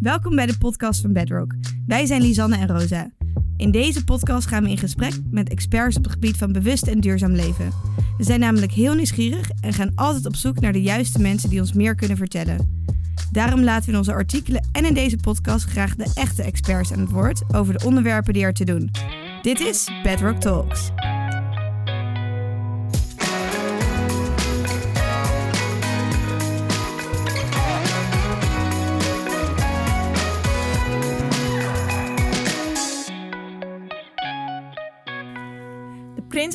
Welkom bij de podcast van Bedrock. Wij zijn Lisanne en Rosa. In deze podcast gaan we in gesprek met experts op het gebied van bewust en duurzaam leven. We zijn namelijk heel nieuwsgierig en gaan altijd op zoek naar de juiste mensen die ons meer kunnen vertellen. Daarom laten we in onze artikelen en in deze podcast graag de echte experts aan het woord over de onderwerpen die er te doen. Dit is Bedrock Talks.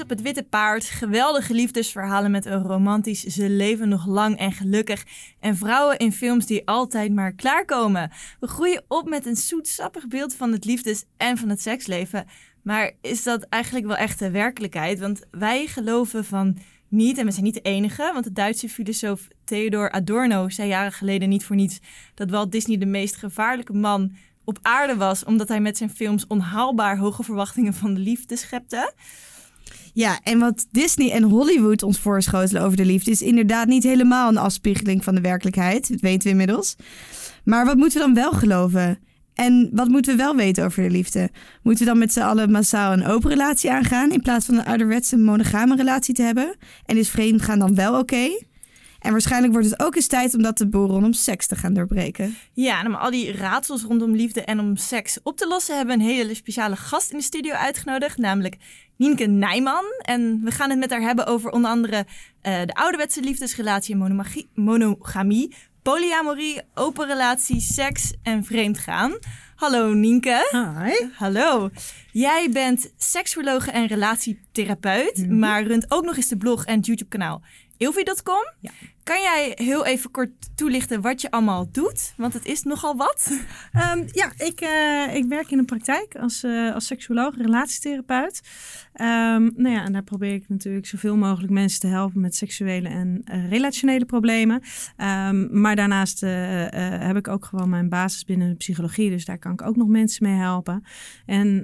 Het witte paard, geweldige liefdesverhalen met een romantisch ze leven nog lang en gelukkig en vrouwen in films die altijd maar klaarkomen. We groeien op met een zoetsappig beeld van het liefdes- en van het seksleven. Maar is dat eigenlijk wel echt de werkelijkheid? Want wij geloven van niet, en we zijn niet de enige, want de Duitse filosoof Theodor Adorno zei jaren geleden niet voor niets dat Walt Disney de meest gevaarlijke man op aarde was, omdat hij met zijn films onhaalbaar hoge verwachtingen van de liefde schepte. Ja, en wat Disney en Hollywood ons voorschotelen over de liefde is inderdaad niet helemaal een afspiegeling van de werkelijkheid. Dat weten we inmiddels. Maar wat moeten we dan wel geloven? En wat moeten we wel weten over de liefde? Moeten we dan met z'n allen massaal een open relatie aangaan in plaats van een ouderwetse monogame relatie te hebben? En is vreemdgaan dan wel oké? En waarschijnlijk wordt het ook eens tijd om dat de boel rondom seks te gaan doorbreken. Ja, en om al die raadsels rondom liefde en om seks op te lossen, hebben we een hele speciale gast in de studio uitgenodigd, namelijk Nienke Nijman. En we gaan het met haar hebben over onder andere uh, de ouderwetse liefdesrelatie en monogamie, polyamorie, open relatie, seks en vreemdgaan. Hallo Nienke. Hi. Hallo. Jij bent seksologe en relatietherapeut, mm -hmm. maar runt ook nog eens de blog en YouTube kanaal Ilvi.com. Ja. Kan jij heel even kort toelichten wat je allemaal doet? Want het is nogal wat. Um, ja, ik, uh, ik werk in de praktijk als, uh, als seksuoloog, relatietherapeut. Um, nou ja, en daar probeer ik natuurlijk zoveel mogelijk mensen te helpen met seksuele en uh, relationele problemen. Um, maar daarnaast heb ik ook gewoon mijn basis binnen de psychologie. Dus daar kan ik ook nog mensen mee helpen. En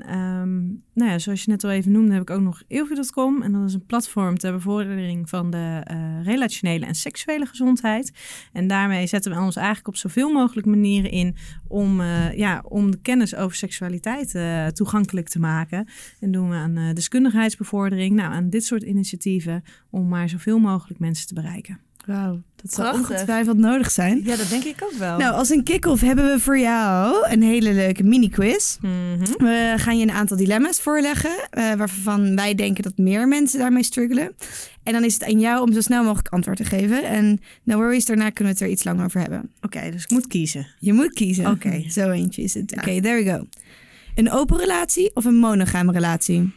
nou ja, zoals je net al even noemde, heb ik ook nog Ilvi.com. En dat is een platform ter bevordering van de relationele en seksuele gezondheid. En daarmee zetten we ons eigenlijk op zoveel mogelijk manieren in om, uh, ja, om de kennis over seksualiteit uh, toegankelijk te maken. En doen we aan uh, deskundigheidsbevordering, nou, aan dit soort initiatieven om maar zoveel mogelijk mensen te bereiken. Wauw, dat zal ongetwijfeld nodig zijn. Ja, dat denk ik ook wel. Nou, als een kick-off hebben we voor jou een hele leuke mini-quiz. Mm -hmm. We gaan je een aantal dilemma's voorleggen, uh, waarvan wij denken dat meer mensen daarmee struggelen. En dan is het aan jou om zo snel mogelijk antwoord te geven. En no worries, daarna kunnen we het er iets langer over hebben. Oké, okay, dus ik moet kiezen. Je moet kiezen. Oké. Okay. Zo eentje is het. Oké, okay, there we go. Een open relatie of een monogame relatie?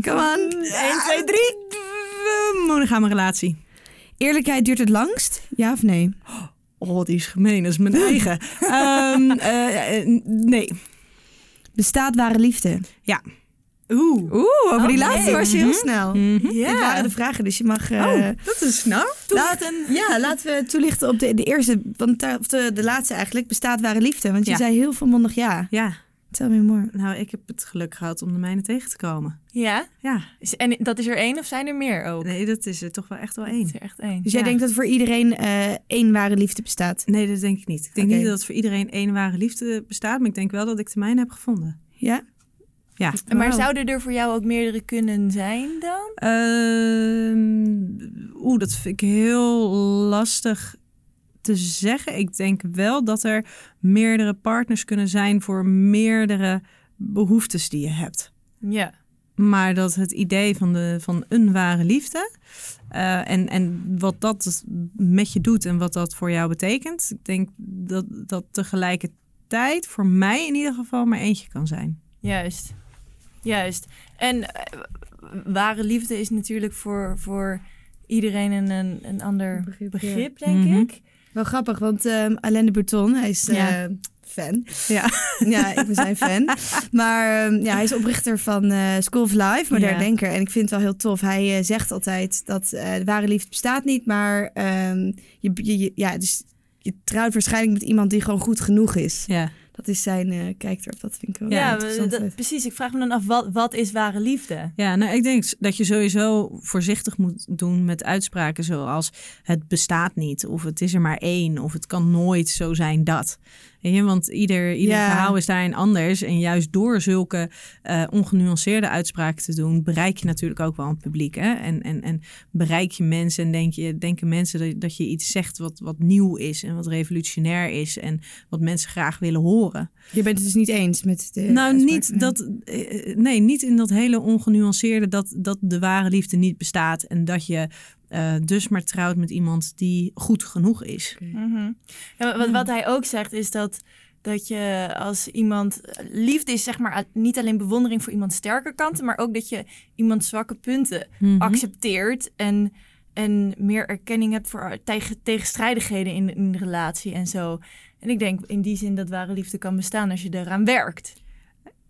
Come on. 1, 2, 3 monogame relatie. Eerlijkheid duurt het langst? Ja of nee? Oh, die is gemeen. Dat is mijn eigen. um, uh, nee. Bestaat ware liefde? Ja. Oeh. Oeh, over oh, die laatste nee. was je heel snel. Mm -hmm. Ja. Dit waren de vragen, dus je mag... Uh, oh, dat is snel. Laten, ja, laten we toelichten op de, de eerste, want de, de laatste eigenlijk. Bestaat ware liefde? Want je ja. zei heel volmondig ja. Ja. Tell me more. Nou, ik heb het geluk gehad om de mijne tegen te komen. Ja? Ja. En dat is er één of zijn er meer ook? Nee, dat is er toch wel echt wel één. is er echt één. Dus jij denkt dat voor iedereen uh, één ware liefde bestaat? Nee, dat denk ik niet. Ik denk okay. niet dat voor iedereen één ware liefde bestaat, maar ik denk wel dat ik de mijne heb gevonden. Ja? Ja. Wow. Maar zouden er voor jou ook meerdere kunnen zijn dan? Uh, Oeh, dat vind ik heel lastig te zeggen. Ik denk wel dat er meerdere partners kunnen zijn voor meerdere behoeftes die je hebt. Ja. Maar dat het idee van, de, van een ware liefde uh, en, en wat dat met je doet en wat dat voor jou betekent, ik denk dat dat tegelijkertijd voor mij in ieder geval maar eentje kan zijn. Juist. Juist. En uh, ware liefde is natuurlijk voor, voor iedereen een, een ander begrip, begrip denk mm -hmm. ik. Wel grappig, want um, Alain de Bouton, hij is ja. uh, fan. Ja. ja, ik ben zijn fan. Maar um, ja, hij is oprichter van uh, School of Life, modern ja. denker. En ik vind het wel heel tof. Hij uh, zegt altijd dat de ware liefde bestaat niet, maar um, je, je, ja, dus je trouwt waarschijnlijk met iemand die gewoon goed genoeg is. Ja. Wat is zijn eh, kijk erop? Dat vind ik wel Ja, we- dat- precies. Ik vraag me dan af, wat, wat is ware liefde? Ja, nou, ik denk dat je sowieso voorzichtig moet doen met uitspraken zoals het bestaat niet, of het is er maar één, of het kan nooit zo zijn dat. Weet je, want ieder, ieder Ja. verhaal is daarin anders. En juist door zulke eh, ongenuanceerde uitspraken te doen, bereik je natuurlijk ook wel een publiek. Hè? En, en, en bereik je mensen en denk je, denken mensen dat, dat je iets zegt wat, wat nieuw is en wat revolutionair is en wat mensen graag willen horen. Je bent het dus niet eens met de Nou, uitspraak, niet nee. dat. eh, Nee, niet in dat hele ongenuanceerde dat, dat de ware liefde niet bestaat. En dat je eh, dus maar trouwt met iemand die goed genoeg is. Mhm. Ja, wat, wat hij ook zegt is dat, dat je als iemand... Liefde is zeg maar niet alleen bewondering voor iemands sterke kanten... maar ook dat je iemands zwakke punten Mhm. accepteert... en, en meer erkenning hebt voor tegen, tegenstrijdigheden in, in de relatie en zo. En ik denk in die zin dat ware liefde kan bestaan als je eraan werkt.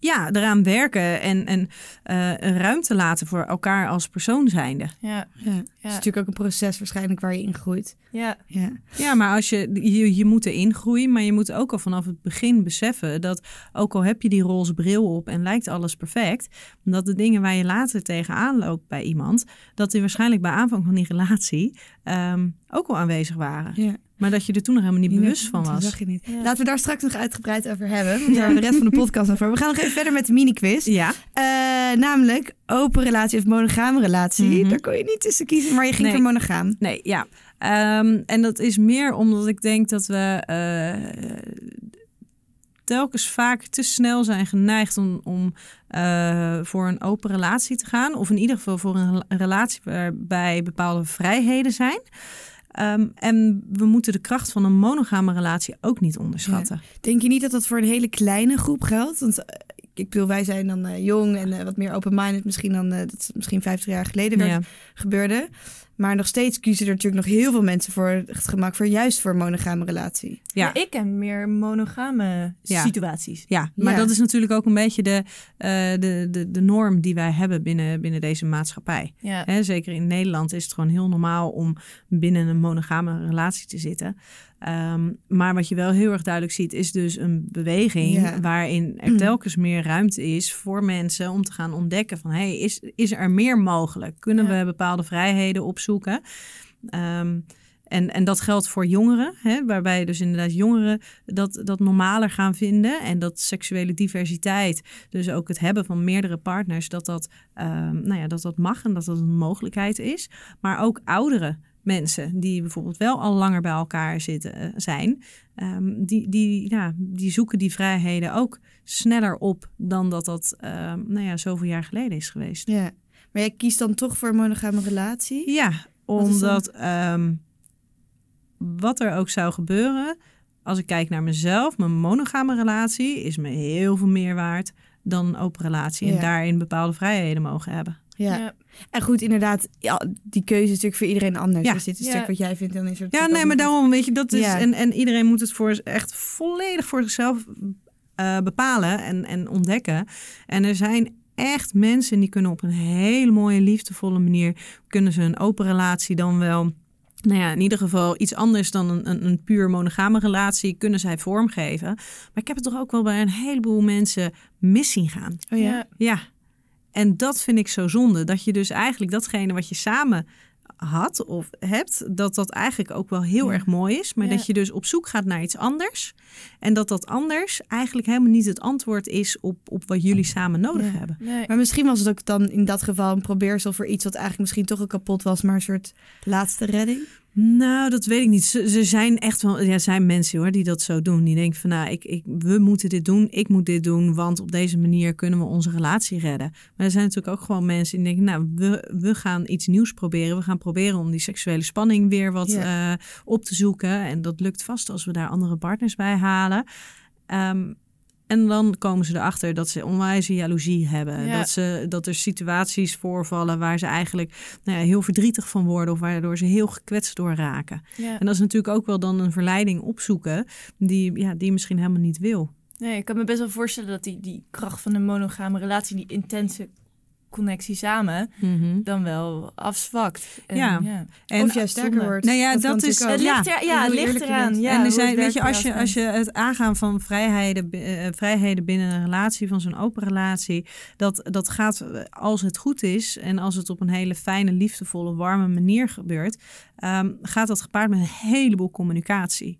Ja, eraan werken en, en eh, ruimte laten voor elkaar als persoon zijnde. Ja, Ja. Het is natuurlijk ook een proces waarschijnlijk waar je in groeit. ja. Ja. Ja, maar als je, je, je moet erin groeien, maar je moet ook al vanaf het begin beseffen dat ook al heb je die roze bril op en lijkt alles perfect, dat de dingen waar je later tegenaan loopt bij iemand, dat die waarschijnlijk bij aanvang van die relatie ehm, ook al aanwezig waren. ja. Maar dat je er toen nog helemaal niet Die bewust van dat was. zag je niet. Ja. Laten we daar straks nog uitgebreid over hebben. Want daar hebben we de rest van de podcast over. We gaan nog even verder met de mini-quiz. Ja, Eh, namelijk open relatie of monogame relatie. Mhm. Daar kon je niet tussen kiezen, maar je ging Nee. voor monogaam. nee, ja. Ehm, en dat is meer omdat ik denk dat we eh, telkens vaak te snel zijn geneigd om, om eh, voor een open relatie te gaan. Of in ieder geval voor een rela- relatie waarbij bepaalde vrijheden zijn. Ehm, en we moeten de kracht van een monogame relatie ook niet onderschatten. Denk je niet dat dat voor een hele kleine groep geldt? Want eh, ik bedoel, wij zijn dan eh, jong en eh, wat meer open-minded. Misschien dan, dat is misschien 50 jaar geleden werd Ja. gebeurde. Maar nog steeds kiezen er natuurlijk nog heel veel mensen voor het gemak voor juist voor een monogame relatie. Ja. Ja, ik ken meer monogame Ja. situaties. Ja, maar Ja. dat is natuurlijk ook een beetje de, eh, de, de, de norm die wij hebben binnen, binnen deze maatschappij. Ja. Hè, zeker in Nederland is het gewoon heel normaal om binnen een monogame relatie te zitten. Ehm, maar wat je wel heel erg duidelijk ziet, is dus een beweging Ja. waarin er telkens meer ruimte is voor mensen om te gaan ontdekken van hey, is, is er meer mogelijk? Kunnen Ja. we bepaalde vrijheden opzoeken? Ehm, en, en dat geldt voor jongeren, hè, waarbij dus inderdaad jongeren dat, dat normaler gaan vinden. En dat seksuele diversiteit, dus ook het hebben van meerdere partners, dat dat, ehm, nou ja, dat, dat mag en dat dat een mogelijkheid is. Maar ook oudere mensen die bijvoorbeeld wel al langer bij elkaar zitten, eh, zijn, ehm, die, die, ja, die zoeken die vrijheden ook sneller op dan dat dat ehm, nou ja, zoveel jaar geleden is geweest. Ja. Maar jij kiest dan toch voor een monogame relatie? Ja, omdat ehm, wat er ook zou gebeuren, als ik kijk naar mezelf, mijn monogame relatie is me heel veel meer waard dan een open relatie. Ja. En daarin bepaalde vrijheden mogen hebben. Ja. Ja. En goed, inderdaad, ja, die keuze is natuurlijk voor iedereen anders. Ja. Dus dit is stuk wat jij vindt, dan is er Ja, nee, maar daarom, weet je, dat is. Ja. En, en iedereen moet het voor echt volledig voor zichzelf eh, bepalen en, en ontdekken. En er zijn echt mensen die kunnen op een hele mooie, liefdevolle manier. kunnen ze een open relatie dan wel. Nou ja, in ieder geval iets anders dan een, een, een puur monogame relatie kunnen zij vormgeven. Maar ik heb het toch ook wel bij een heleboel mensen mis zien gaan. Oh ja. Ja, en dat vind ik zo zonde. Dat je dus eigenlijk datgene wat je samen had of hebt, dat dat eigenlijk ook wel heel Ja. erg mooi is. Maar Ja. dat je dus op zoek gaat naar iets anders. En dat dat anders eigenlijk helemaal niet het antwoord is op, op wat jullie samen nodig Ja. hebben. Nee. Maar misschien was het ook dan in dat geval een probeersel voor iets wat eigenlijk misschien toch al kapot was, maar een soort laatste redding. Nou, dat weet ik niet. Ze, zijn echt wel, ja, zijn mensen hoor die dat zo doen. Die denken van, nou, ik, ik, we moeten dit doen, ik moet dit doen, want op deze manier kunnen we onze relatie redden. Maar er zijn natuurlijk ook gewoon mensen die denken, nou, we, we gaan iets nieuws proberen. We gaan proberen om die seksuele spanning weer wat Ja. eh, op te zoeken. En dat lukt vast als we daar andere partners bij halen. Ehm, en dan komen ze erachter dat ze onwijze jaloezie hebben. Ja. Dat, ze, dat er situaties voorvallen waar ze eigenlijk nou ja, heel verdrietig van worden of waardoor ze heel gekwetst door raken. Ja. En dat is natuurlijk ook wel dan een verleiding opzoeken die, ja, die je misschien helemaal niet wil. Nee, ik kan me best wel voorstellen dat die, die kracht van een monogame relatie, die intense connectie samen Mhm. dan wel afzwakt. En, Ja. En of juist sterker zonde. wordt. Nou ja, dat is- Het ligt er, ja, het ligt eraan. Ja, en er zijn, weet je, als je, als je het aangaan van vrijheden, eh, vrijheden binnen een relatie, van zo'n open relatie, dat, dat gaat eh, als het goed is en als het op een hele fijne, liefdevolle, warme manier gebeurt, ehm, gaat dat gepaard met een heleboel communicatie.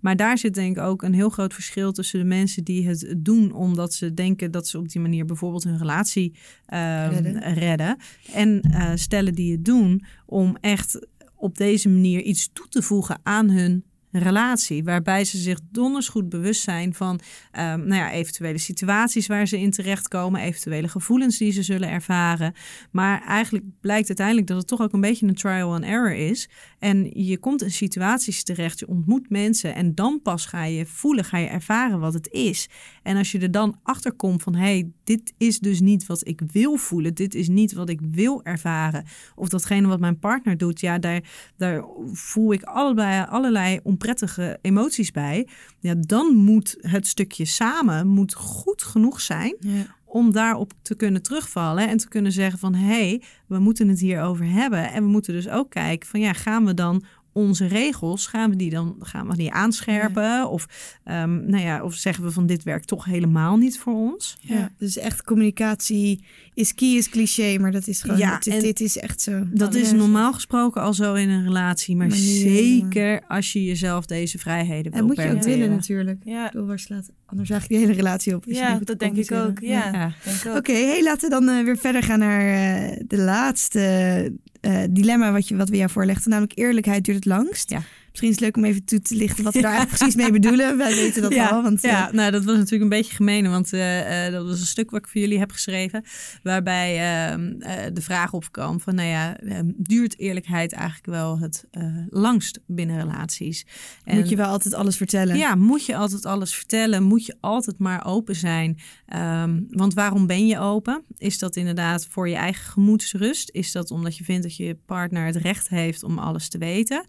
Maar daar zit denk ik ook een heel groot verschil tussen de mensen die het doen omdat ze denken dat ze op die manier bijvoorbeeld hun relatie ehm, Redden. redden. En eh, stellen die het doen om echt op deze manier iets toe te voegen aan hun relatie. Waarbij ze zich donders goed bewust zijn van ehm, nou ja, eventuele situaties waar ze in terechtkomen, eventuele gevoelens die ze zullen ervaren. Maar eigenlijk blijkt uiteindelijk dat het toch ook een beetje een trial and error is. En je komt in situaties terecht, je ontmoet mensen en dan pas ga je voelen, ga je ervaren wat het is. En als je er dan achter komt van hey, dit is dus niet wat ik wil voelen, dit is niet wat ik wil ervaren. Of datgene wat mijn partner doet, ja, daar, daar voel ik allebei, allerlei onprettige emoties bij. Ja, dan moet het stukje samen moet goed genoeg zijn Ja. om daarop te kunnen terugvallen en te kunnen zeggen van hé, hey, we moeten het hierover hebben. En we moeten dus ook kijken van ja, gaan we dan onze regels, gaan we die dan gaan we die aanscherpen? Of, ehm, nou ja, of zeggen we van dit werkt toch helemaal niet voor ons? Ja. dus echt communicatie is key, is cliché, maar dat is gewoon, Ja, dit, en- dit is echt zo. Dat is normaal gesproken al zo in een relatie, maar Maar nu zeker als je jezelf deze vrijheden wil En moet je ook willen natuurlijk. Ja, waar slaat anders eigenlijk die hele relatie op? ja dat denk ik ook. Ja, ik. Oké, hey, laten we dan eh, weer verder gaan naar eh, de laatste eh, dilemma wat, je, wat we jou voorlegden. Namelijk eerlijkheid duurt het langst. Ja. Misschien is het leuk om even toe te lichten wat we daar eigenlijk precies mee bedoelen. Wij weten dat ja, al. Want, eh, ja, nou dat was natuurlijk een beetje gemeen, want eh, eh, dat was een stuk wat ik voor jullie heb geschreven, waarbij ehm, eh, de vraag opkwam van, nou ja, ehm, duurt eerlijkheid eigenlijk wel het eh, langst binnen relaties? En- moet je wel altijd alles vertellen. Ja, moet je altijd alles vertellen? Moet je altijd maar open zijn? Ehm, want waarom ben je open? Is dat inderdaad voor je eigen gemoedsrust? Is dat omdat je vindt dat je partner het recht heeft om alles te weten?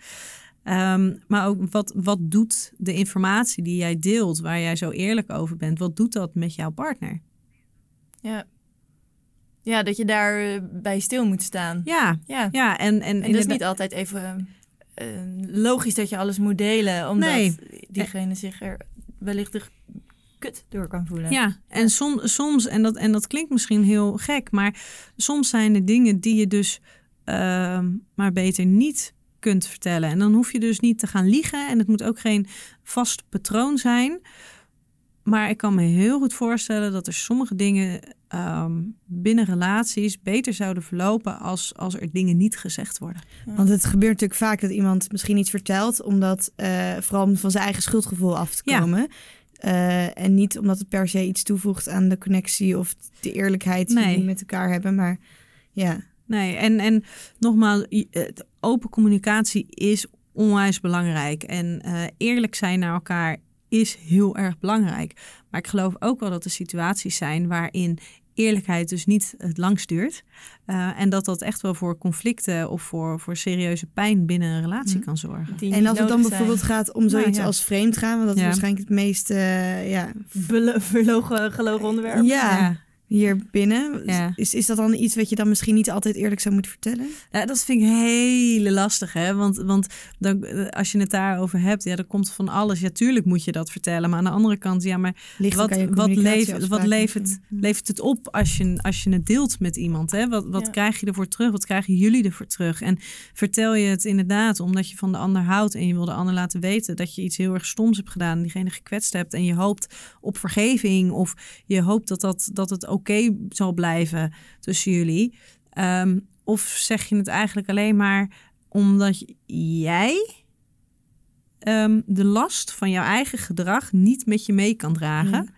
Ehm, maar ook wat, wat doet de informatie die jij deelt, waar jij zo eerlijk over bent, wat doet dat met jouw partner? Ja. ja, dat je daar eh, bij stil moet staan. Ja, Ja, ja en, en, en dat is niet altijd even eh, logisch dat je alles moet delen, omdat Nee. diegene zich er wellicht de kut door kan voelen. Ja, en som, soms, en dat, en dat klinkt misschien heel gek, maar soms zijn er dingen die je dus ehm, maar beter niet kunt vertellen. En dan hoef je dus niet te gaan liegen en het moet ook geen vast patroon zijn. Maar ik kan me heel goed voorstellen dat er sommige dingen ehm, binnen relaties beter zouden verlopen als, als er dingen niet gezegd worden. Want het gebeurt natuurlijk vaak dat iemand misschien iets vertelt, omdat eh, vooral om van zijn eigen schuldgevoel af te Ja. komen. Eh, en niet omdat het per se iets toevoegt aan de connectie of de eerlijkheid die Nee. jullie met elkaar hebben. Maar ja, Nee, en, en nogmaals, eh, open communicatie is onwijs belangrijk. En eh, eerlijk zijn naar elkaar is heel erg belangrijk. Maar ik geloof ook wel dat er situaties zijn waarin eerlijkheid dus niet het langst duurt. Eh, en dat dat echt wel voor conflicten of voor, voor serieuze pijn binnen een relatie Hm. kan zorgen. Die en als het dan bijvoorbeeld zijn. gaat om zoiets Nou, ja. als vreemdgaan, want dat is Ja. waarschijnlijk het meest eh, ja, gelogen onderwerp. ja, hier binnen. Ja. Is, is dat dan iets wat je dan misschien niet altijd eerlijk zou moeten vertellen? Ja, dat vind ik hele lastig, hè? Want, want dan, eh, als je het daarover hebt, ja, dan komt van alles. Ja, tuurlijk moet je dat vertellen. Maar aan de andere kant, ja, maar Ligt wat, ook wat, levert, wat levert, levert het op als je, als je het deelt met iemand? Hè? Wat, wat Ja. krijg je ervoor terug? Wat krijgen jullie ervoor terug? En vertel je het inderdaad omdat je van de ander houdt en je wil de ander laten weten dat je iets heel erg stoms hebt gedaan en diegene gekwetst hebt en je hoopt op vergeving of je hoopt dat, dat, dat het oké zal blijven tussen jullie. Ehm, of zeg je het eigenlijk alleen maar omdat jij ehm, de last van jouw eigen gedrag niet met je mee kan dragen. Ja.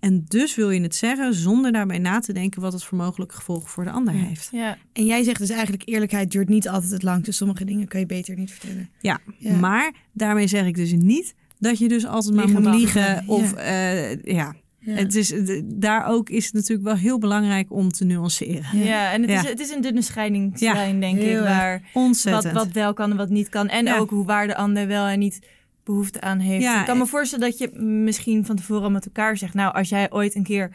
En dus wil je het zeggen zonder daarbij na te denken wat het voor mogelijke gevolgen voor de ander Ja. heeft. Ja, En jij zegt dus eigenlijk eerlijkheid duurt niet altijd het lang. Dus sommige dingen kan je beter niet vertellen. Ja, Ja. maar daarmee zeg ik dus niet dat je dus altijd maar Liegen moet liegen. Ja. Of eh, ja, Ja. Het is, daar ook is het natuurlijk wel heel belangrijk om te nuanceren. Ja. ja. en het, Ja. Is, het is een dunne scheidingslijn, denk heel ik. Waar wat, Ontzettend. wat wel kan en wat niet kan. En Ja. ook hoe waar de ander wel en niet behoefte aan heeft. Ja, ik kan me voorstellen dat je misschien van tevoren al met elkaar zegt... nou, als jij ooit een keer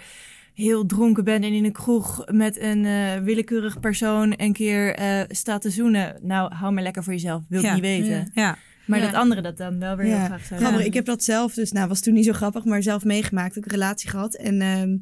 heel dronken bent en in een kroeg met een eh, willekeurig persoon een keer eh, staat te zoenen. Nou, hou maar lekker voor jezelf. Wil ik Ja. niet weten. Ja. Maar Ja. dat andere dat dan wel weer heel graag zou Grappig, ik heb dat zelf dus, nou was toen niet zo grappig, maar zelf meegemaakt. Ook een relatie gehad. En ehm,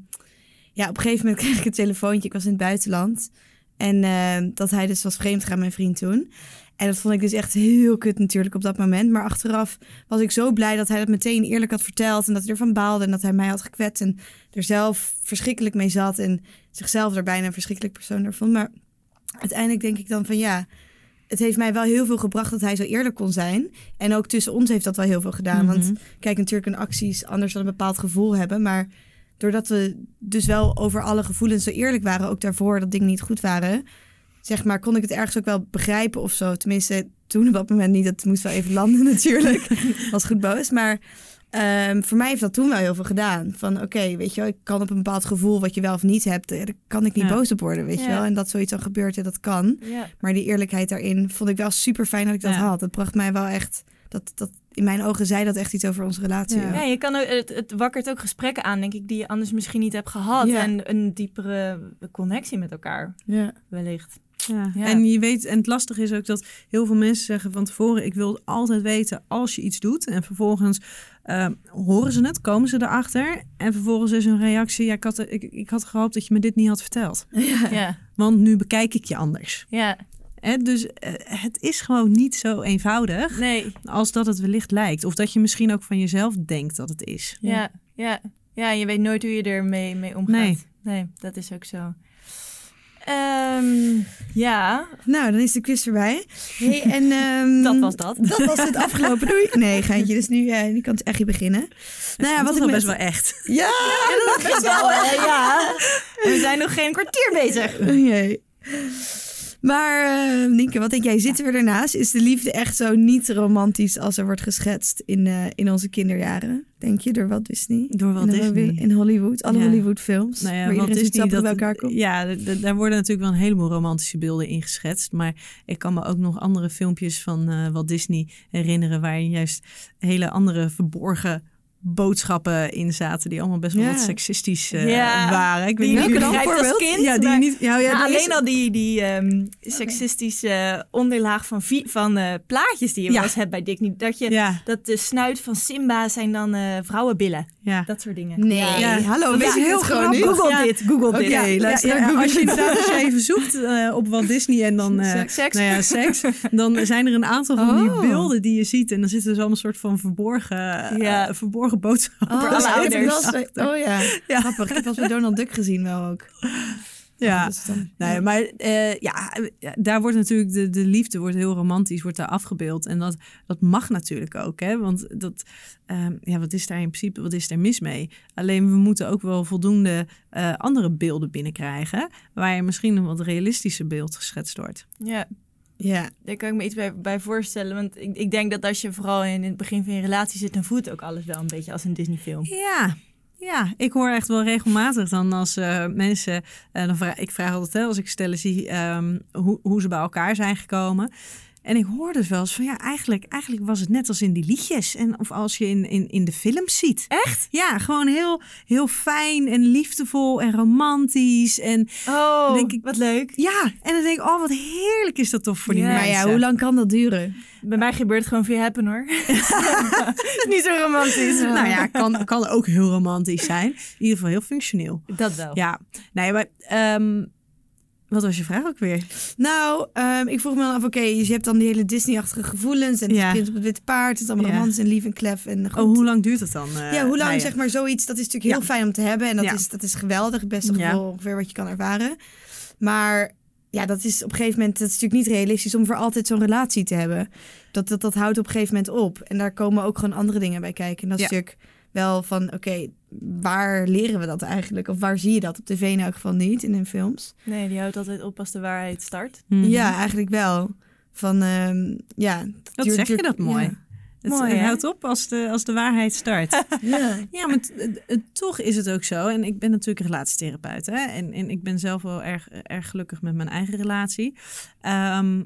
ja, op een gegeven moment kreeg ik een telefoontje. Ik was in het buitenland. En ehm, dat hij dus was vreemd gegaan, mijn vriend toen. En dat vond ik dus echt heel kut natuurlijk op dat moment. Maar achteraf was ik zo blij dat hij dat meteen eerlijk had verteld. En dat hij ervan baalde en dat hij mij had gekwetst. En er zelf verschrikkelijk mee zat. En zichzelf er bijna een verschrikkelijk persoon door vond. Maar uiteindelijk denk ik dan van ja... Het heeft mij wel heel veel gebracht dat hij zo eerlijk kon zijn. En ook tussen ons heeft dat wel heel veel gedaan. Want Mhm. kijk, natuurlijk een actie is anders dan een bepaald gevoel hebben. Maar doordat we dus wel over alle gevoelens zo eerlijk waren, ook daarvoor dat dingen niet goed waren, zeg maar, kon ik het ergens ook wel begrijpen of zo. Tenminste, toen op dat moment niet. Dat moest wel even landen natuurlijk. Was goed boos. Maar ehm, voor mij heeft dat toen wel heel veel gedaan. Van oké, weet je wel, ik kan op een bepaald gevoel wat je wel of niet hebt, eh, daar kan ik niet Ja. boos op worden, weet je wel. En dat zoiets dan gebeurt, dat kan. Ja. Maar die eerlijkheid daarin vond ik wel super fijn dat ik dat had. Dat bracht mij wel echt, dat, dat, in mijn ogen zei dat echt iets over onze relatie. Ja. Je kan ook, het, het wakkert ook gesprekken aan, denk ik, die je anders misschien niet hebt gehad. En een diepere connectie met elkaar, ja. wellicht. Ja. Ja. En je weet, en het lastige is ook dat heel veel mensen zeggen van tevoren: ik wil altijd weten als je iets doet. En vervolgens eh, horen ze het, komen ze erachter. En vervolgens is hun reactie: ja, ik, had, ik, ik had gehoopt dat je me dit niet had verteld. Ja, Want nu bekijk ik je anders. ja. Hè? Dus eh, het is gewoon niet zo eenvoudig Nee, als dat het wellicht lijkt. Of dat je misschien ook van jezelf denkt dat het is. ja, ja. Ja, je weet nooit hoe je ermee mee omgaat. Nee. Nee, dat is ook zo. Ehm, ja, Nou, dan is de quiz voorbij. Hey, en, ehm, dat was dat. Dat was het afgelopen. Doei. Nee, geintje. Dus nu, eh, nu kan het echt beginnen. Nou ja, wat ik met... best wel echt. Ja! best wel, hè, ja. We zijn nog geen kwartier bezig. Oh jee. Maar eh Nienke, wat denk jij? Zitten we ernaast? Is de liefde echt zo niet romantisch als er wordt geschetst in, eh, in onze kinderjaren? Denk je, door Walt Disney? Door Walt in, Disney. In Hollywood. Alle Ja. Hollywood films. Nou ja, waar Walt iedereen Disney, dat, bij elkaar komt. Ja, daar worden natuurlijk wel een heleboel romantische beelden in geschetst. Maar ik kan me ook nog andere filmpjes van eh Walt Disney herinneren... waarin juist hele andere verborgen boodschappen in zaten... die allemaal best wel Ja. wat seksistisch eh, Ja, waren. Ik Die weet je niet jullie- begrijpt als voorbeeld? kind. Ja, die je maar- niet... Ja, ja, Nou, is- alleen al die, die ehm, seksistische onderlaag van, vi- van eh, plaatjes die je Ja. wel eens hebt bij Disney. Dat, je, Ja, dat de snuit van Simba zijn dan eh, vrouwenbillen. ja. Dat soort dingen. Nee, Ja. hallo. Weet je heel gewoon? Google Ja. dit, Google Oké, dit. Ja, ja, luister, ja, Google als je het. inderdaad als je even zoekt eh, op Walt Disney en dan eh, Seks. Nou ja, seks, dan zijn er een aantal van die Oh. beelden die je ziet en dan zitten dus allemaal een soort van verborgen, Ja. Verborgen boodschappen. Oh, alle dat is ouders. Oh ja. Ja. grappig. Ik heb bij Donald Duck gezien wel ook. Ja. Dan- Nee, maar eh, ja, ja, daar wordt natuurlijk de, de liefde wordt heel romantisch, wordt daar afgebeeld. En dat, dat mag natuurlijk ook, hè? Want dat, ehm, ja, wat is daar in principe, wat is daar mis mee? Alleen we moeten ook wel voldoende eh, andere beelden binnenkrijgen, waar je misschien een wat realistischer beeld geschetst wordt. Ja, Ja. daar kan ik me iets bij, bij voorstellen. Want ik, ik denk dat als je vooral in het begin van je relatie zit, dan voelt ook alles wel een beetje als een Disney-film. Ja. Ja, ik hoor echt wel regelmatig dan als eh, mensen, dan vraag, ik vraag altijd hè, als ik stellen zie ehm, hoe, hoe ze bij elkaar zijn gekomen. En ik hoor dus wel eens van ja, eigenlijk, eigenlijk was het net als in die liedjes. En, of als je in, in, in de films ziet. Echt? Ja, gewoon heel, heel fijn en liefdevol en romantisch. En Oh, Denk ik- wat leuk. ja, en dan denk ik, oh wat heerlijk is dat toch voor die Ja. Mensen. ja, hoe lang kan dat duren? Bij mij gebeurt het gewoon via happen hoor. Niet zo romantisch. Nou ja, kan, kan ook heel romantisch zijn. In ieder geval heel functioneel. Dat wel. Ja, nee, maar ehm, wat was je vraag ook weer? Nou, ehm, ik vroeg me dan af, oké, dus je hebt dan die hele Disney-achtige gevoelens en het Ja. prins op het witte paard, het is allemaal Ja. romantisch en lief en klef en goed. Oh, hoe lang duurt het dan? eh, ja, hoe lang zeg maar zoiets, dat is natuurlijk heel Ja. fijn om te hebben en dat, is, dat is geweldig, het beste gevoel ongeveer wat je kan ervaren. Maar ja, dat is op een gegeven moment, dat is natuurlijk niet realistisch om voor altijd zo'n relatie te hebben. Dat, dat, dat houdt op een gegeven moment op en daar komen ook gewoon andere dingen bij kijken. En dat is Ja. natuurlijk wel van, oké, waar leren we dat eigenlijk? Of waar zie je dat? Op tv in elk geval niet, in hun films. Nee, die houdt altijd op als de waarheid start. Mhm. Ja, eigenlijk wel. Van, ehm, ja. Wat duurt- zeg je dat mooi. ja. Het Mooi, het houdt op als de, als de waarheid start. Ja. ja, maar t- toch is het ook zo. En ik ben natuurlijk relatietherapeut. Hè? En, en ik ben zelf wel erg, erg gelukkig met mijn eigen relatie. Ehm,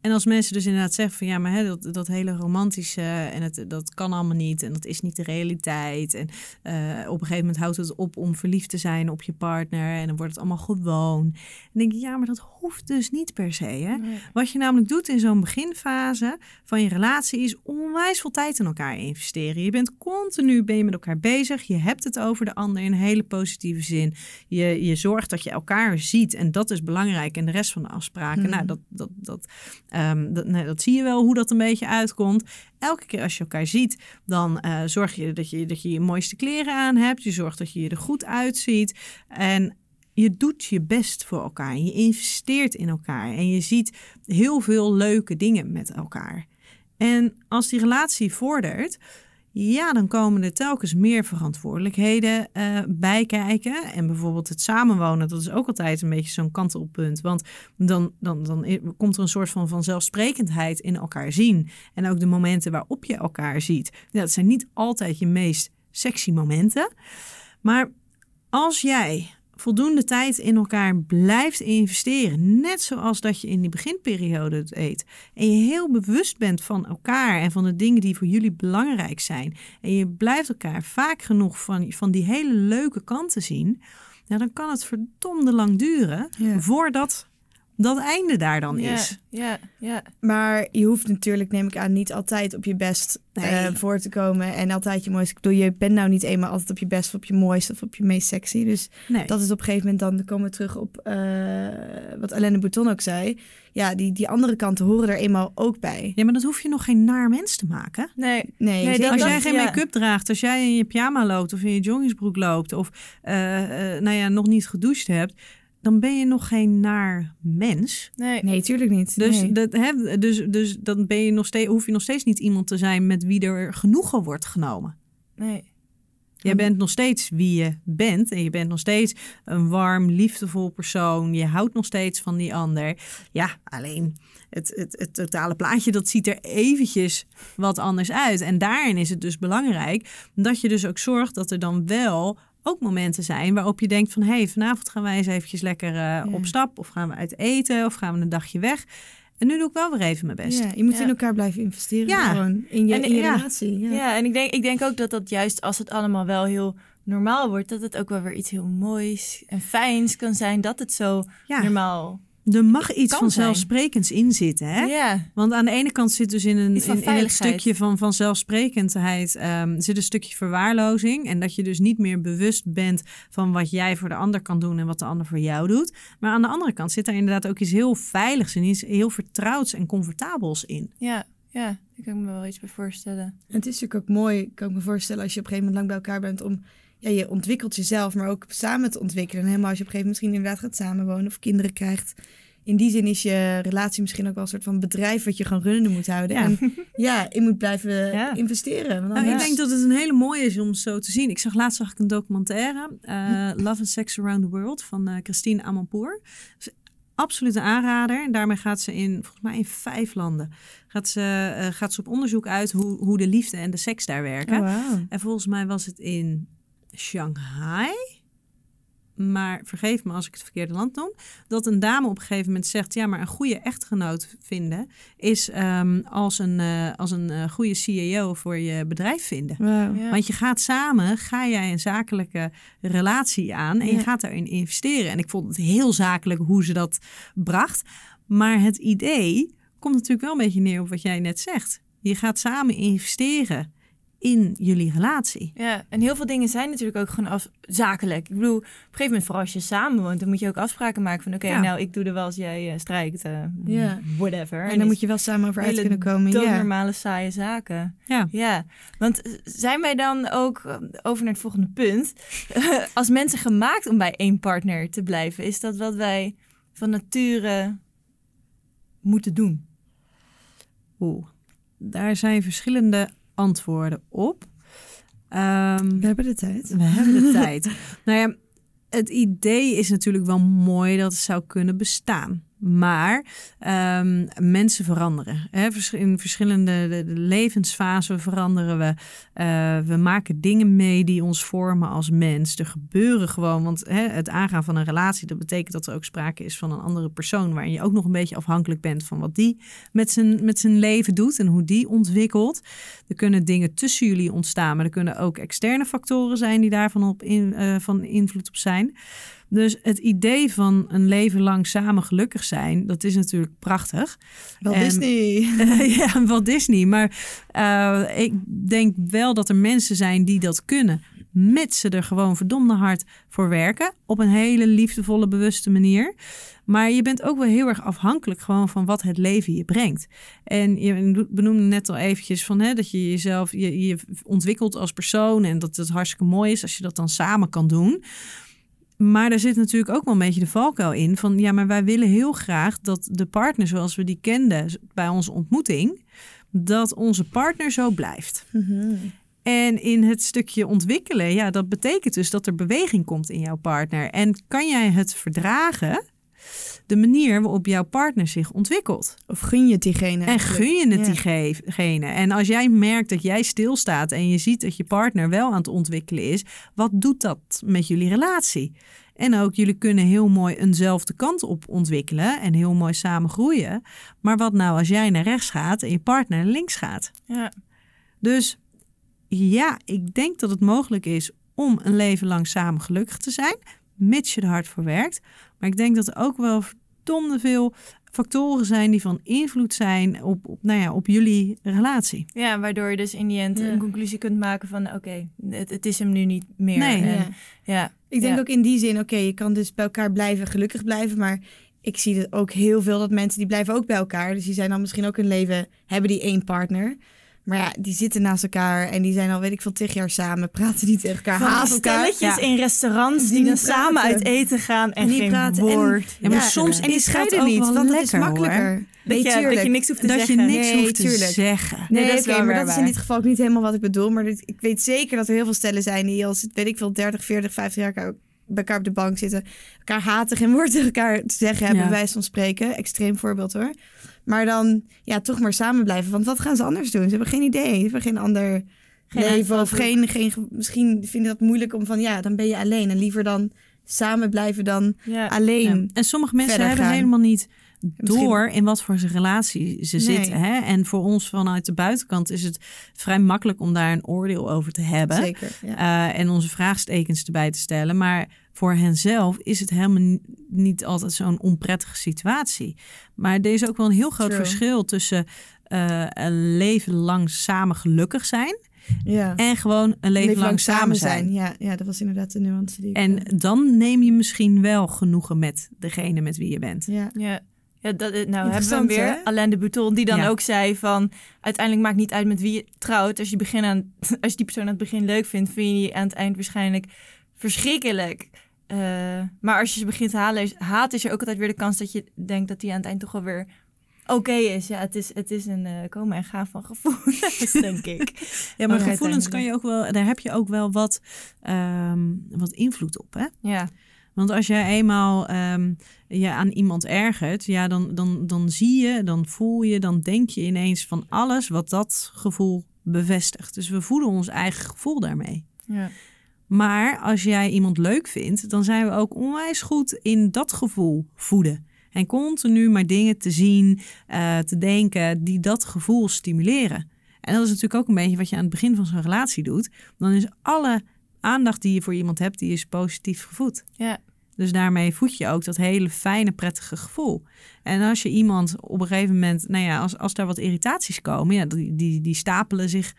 En als mensen dus inderdaad zeggen van ja, maar hè, dat, dat hele romantische en het, dat kan allemaal niet en dat is niet de realiteit. En eh, op een gegeven moment houdt het op om verliefd te zijn op je partner en dan wordt het allemaal gewoon. Dan denk ik, ja, maar dat hoeft dus niet per se. Hè? Wat je namelijk doet in zo'n beginfase van je relatie is onwijs veel tijd in elkaar investeren. Je bent continu ben je met elkaar bezig. Je hebt het over de ander in een hele positieve zin. Je, je zorgt dat je elkaar ziet en dat is belangrijk. En de rest van de afspraken, Hmm. nou, dat, dat, dat, ehm, dat, nee, dat zie je wel hoe dat een beetje uitkomt. Elke keer als je elkaar ziet, dan eh, zorg je dat, je dat je je mooiste kleren aan hebt. Je zorgt dat je je er goed uitziet. En je doet je best voor elkaar. Je investeert in elkaar. En je ziet heel veel leuke dingen met elkaar. En als die relatie vordert, ja, dan komen er telkens meer verantwoordelijkheden eh, bij kijken. En bijvoorbeeld het samenwonen, dat is ook altijd een beetje zo'n kantelpunt. Want dan, dan, dan komt er een soort van vanzelfsprekendheid in elkaar zien. En ook de momenten waarop je elkaar ziet. Dat zijn niet altijd je meest sexy momenten. Maar als jij voldoende tijd in elkaar blijft investeren, net zoals dat je in die beginperiode het deed, en je heel bewust bent van elkaar en van de dingen die voor jullie belangrijk zijn, en je blijft elkaar vaak genoeg van, van die hele leuke kanten zien, ja, dan kan het verdomde lang duren Ja. voordat dat einde daar dan ja, is. Ja, ja. Maar je hoeft natuurlijk, neem ik aan, niet altijd op je best Nee. eh, voor te komen. En altijd je mooiste. Ik bedoel, je bent nou niet eenmaal altijd op je best of op je mooiste of op je meest sexy. Dus Nee. dat is op een gegeven moment dan, dan komen we terug op eh, wat Alaine Bouton ook zei. Ja, die, die andere kanten horen er eenmaal ook bij. Ja, maar dat hoef je nog geen naar mens te maken. Nee, Nee, Nee, zeker dat- Als jij geen ja. make-up draagt, als jij in je pyjama loopt of in je joggingsbroek loopt of eh, eh, nou ja, nog niet gedoucht hebt, dan ben je nog geen naar mens. nee. Nee, tuurlijk niet. Dus, Nee. dat, hè, dus, dus dan ben je nog steeds, hoef je nog steeds niet iemand te zijn met wie er genoegen wordt genomen. nee. Jij bent nog steeds wie je bent en je bent nog steeds een warm, liefdevol persoon. Je houdt nog steeds van die ander. Ja, alleen het, het, het totale plaatje dat ziet er eventjes wat anders uit. En daarin is het dus belangrijk dat je dus ook zorgt dat er dan wel ook momenten zijn waarop je denkt van... hé, hey, vanavond gaan wij eens eventjes lekker eh, op stap of gaan we uit eten of gaan we een dagje weg. En nu doe ik wel weer even mijn best. Ja, je moet Ja. in elkaar blijven investeren. Ja. Gewoon in je, En- in je ja. relatie. Ja. Ja, en ik denk, ik denk ook dat dat juist als het allemaal wel heel normaal wordt, dat het ook wel weer iets heel moois en fijns kan zijn. Dat het zo Ja. normaal. Er mag iets Kan van zijn. zelfsprekends in zitten, hè? Ja, Want aan de ene kant zit dus in een, in, in het veiligheid. stukje van, van zelfsprekendheid ehm, zit een stukje verwaarlozing. En dat je dus niet meer bewust bent van wat jij voor de ander kan doen en wat de ander voor jou doet. Maar aan de andere kant zit er inderdaad ook iets heel veiligs en iets heel vertrouwds en comfortabels in. ja, ja. Daar kan ik me wel iets bij voorstellen. En het is natuurlijk ook mooi, kan ik me voorstellen, als je op een gegeven moment lang bij elkaar bent om, ja, je ontwikkelt jezelf, maar ook samen te ontwikkelen. En helemaal als je op een gegeven moment misschien inderdaad gaat samenwonen of kinderen krijgt. In die zin is je relatie misschien ook wel een soort van bedrijf wat je gewoon runnende moet houden. Ja. En ja, je moet blijven Ja. investeren. Nou, ik denk dat het een hele mooie is om zo te zien. Ik zag laatst zag ik een documentaire, eh, Love and Sex Around the World, van eh, Christine Amanpour. Dus absoluut een aanrader. En daarmee gaat ze in, volgens mij in vijf landen, gaat ze, eh, gaat ze op onderzoek uit hoe, hoe de liefde en de seks daar werken. Oh. En volgens mij was het in Shanghai. Maar vergeef me als ik het verkeerde land noem. Dat een dame op een gegeven moment zegt: Ja, maar een goede echtgenoot vinden is ehm, als een, eh, als een eh, goede CEO voor je bedrijf vinden. Ja. Want je gaat samen, ga jij een zakelijke relatie aan en je gaat daarin investeren. En ik vond het heel zakelijk hoe ze dat bracht. Maar het idee komt natuurlijk wel een beetje neer op wat jij net zegt. Je gaat samen investeren in jullie relatie. Ja, en heel veel dingen zijn natuurlijk ook gewoon af, zakelijk. Ik bedoel, op een gegeven moment, vooral als je samen woont, dan moet je ook afspraken maken van, oké, Ja. nou, ik doe er wel als jij eh, strijkt, eh, Ja. whatever. En dan moet je wel samen over uit kunnen komen. Ja. normale saaie zaken. Ja. Ja, want eh, zijn wij dan ook, over naar het volgende punt, als mensen gemaakt om bij één partner te blijven, is dat wat wij van nature moeten doen? Oeh, daar zijn verschillende antwoorden op. Ehm, We hebben de tijd. We hebben de tijd. Nou ja, het idee is natuurlijk wel mooi dat het zou kunnen bestaan. Maar ehm, mensen veranderen. Hè? In verschillende de, de levensfasen veranderen we. Uh, we maken dingen mee die ons vormen als mens. Er gebeuren gewoon, want hè, het aangaan van een relatie, dat betekent dat er ook sprake is van een andere persoon, waarin je ook nog een beetje afhankelijk bent van wat die met zijn, met zijn leven doet en hoe die ontwikkelt. Er kunnen dingen tussen jullie ontstaan, maar er kunnen ook externe factoren zijn die daarvan op in, uh, van invloed op zijn. Dus het idee van een leven lang samen gelukkig zijn, dat is natuurlijk prachtig. Wel Disney. ja, wel Disney. Maar uh, ik denk wel dat er mensen zijn die dat kunnen. Met ze er gewoon verdomde hard voor werken. Op een hele liefdevolle, bewuste manier. Maar je bent ook wel heel erg afhankelijk gewoon van wat het leven je brengt. En je benoemde net al eventjes van hè, dat je jezelf je, je ontwikkelt als persoon. En dat het hartstikke mooi is als je dat dan samen kan doen. Maar daar zit natuurlijk ook wel een beetje de valkuil in van ja, maar wij willen heel graag dat de partner zoals we die kenden bij onze ontmoeting, dat onze partner zo blijft. Mhm. En in het stukje ontwikkelen, ja, dat betekent dus dat er beweging komt in jouw partner. En kan jij het verdragen, de manier waarop jouw partner zich ontwikkelt? Of gun je het diegene? En gun je het diegene? En als jij merkt dat jij stilstaat en je ziet dat je partner wel aan het ontwikkelen is, wat doet dat met jullie relatie? En ook jullie kunnen heel mooi eenzelfde kant op ontwikkelen en heel mooi samen groeien. Maar wat nou als jij naar rechts gaat en je partner naar links gaat? Ja. Dus ja, ik denk dat het mogelijk is om een leven lang samen gelukkig te zijn, mits je er hard voor werkt. Maar ik denk dat er ook wel verdomde veel factoren zijn die van invloed zijn op, op, nou ja, op jullie relatie. Ja, waardoor je dus in die end een conclusie kunt maken van oké, het, het, is hem nu niet meer. Nee. En, ja. Ik denk ook in die zin, oké, je kan dus bij elkaar blijven, gelukkig blijven, maar ik zie het ook heel veel dat mensen die blijven ook bij elkaar. Dus die zijn dan misschien ook een leven, hebben die één partner. Maar ja, die zitten naast elkaar en die zijn al, weet ik veel, tig jaar samen. Praten die tegen elkaar, haast elkaar. ja. in restaurants die, dan samen uit eten gaan en, en die praten. Woord. En, ja, maar soms en die scheiden niet, want dat is makkelijker. Nee, dat, je, dat je niks hoeft te dat zeggen. Dat je niks hoeft te zeggen. Nee, nee dat maar dat is in dit geval ook niet helemaal wat ik bedoel. Maar dit, ik weet zeker dat er heel veel stellen zijn die als, weet ik veel, 30, 40, 50 jaar bij elkaar op de bank zitten. Elkaar haten, geen woord tegen elkaar te zeggen hebben, ja. wijze van spreken. Extreem voorbeeld hoor. Maar dan ja, toch maar samen blijven. Want wat gaan ze anders doen? Ze hebben geen idee. Ze hebben geen ander geen leven. Of geen, geen, misschien vinden dat moeilijk om van ja, dan ben je alleen. En liever dan samen blijven dan ja. alleen. Ja. En sommige mensen hebben gaan. helemaal niet door in wat voor zijn relatie ze nee. zitten. Hè? En voor ons vanuit de buitenkant is het vrij makkelijk om daar een oordeel over te hebben. Zeker, ja. uh, en onze vraagstekens erbij te stellen. Maar voor henzelf is het helemaal niet altijd zo'n onprettige situatie. Maar er is ook wel een heel groot True. verschil tussen uh, een leven lang samen gelukkig zijn. Ja. En gewoon een leven, Leven lang samen zijn. Ja, ja, dat was inderdaad de nuance die ik, En eh, dan neem je misschien wel genoegen met degene met wie je bent. ja. Ja. Ja, dat, nou hebben we hem weer. hè? Alain de Bouton, die dan Ja. ook zei van... uiteindelijk maakt niet uit met wie je trouwt. Als je, begin aan, als je die persoon aan het begin leuk vindt... vind je die aan het eind waarschijnlijk verschrikkelijk. Eh, maar als je ze begint te halen, haat is er ook altijd weer de kans... dat je denkt dat die aan het eind toch wel weer oké is. Ja, het is, het is een eh, komen en gaan van gevoelens, denk ik. Ja, maar Oh, gevoelens kan je ook wel, daar heb je ook wel wat, ehm, wat invloed op. Hè? Ja, Want als jij eenmaal ehm, je aan iemand ergert, ja, dan, dan, dan zie je, dan voel je, dan denk je ineens van alles wat dat gevoel bevestigt. Dus we voeden ons eigen gevoel daarmee. ja. Maar als jij iemand leuk vindt, dan zijn we ook onwijs goed in dat gevoel voeden. En continu maar dingen te zien, eh, te denken die dat gevoel stimuleren. En dat is natuurlijk ook een beetje wat je aan het begin van zo'n relatie doet. Dan is alle aandacht die je voor iemand hebt, die is positief gevoed. ja. Dus daarmee voed je ook dat hele fijne, prettige gevoel. En als je iemand op een gegeven moment, nou ja, als, als daar wat irritaties komen, ja, die, die, die, stapelen zich,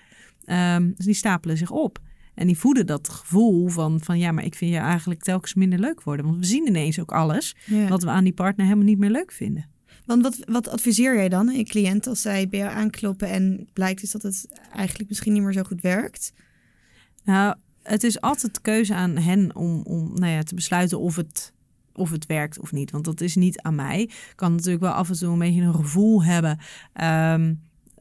ehm, die stapelen zich op. En die voeden dat gevoel van, van, ja, maar ik vind je eigenlijk telkens minder leuk worden. Want we zien ineens ook alles Ja. wat we aan die partner helemaal niet meer leuk vinden. Want wat, wat adviseer jij dan je cliënt als zij bij jou aankloppen en blijkt dus dat het eigenlijk misschien niet meer zo goed werkt? Nou, het is altijd de keuze aan hen om, om nou ja, te besluiten of het, of het werkt of niet. Want dat is niet aan mij. Ik kan natuurlijk wel af en toe een beetje een gevoel hebben ehm,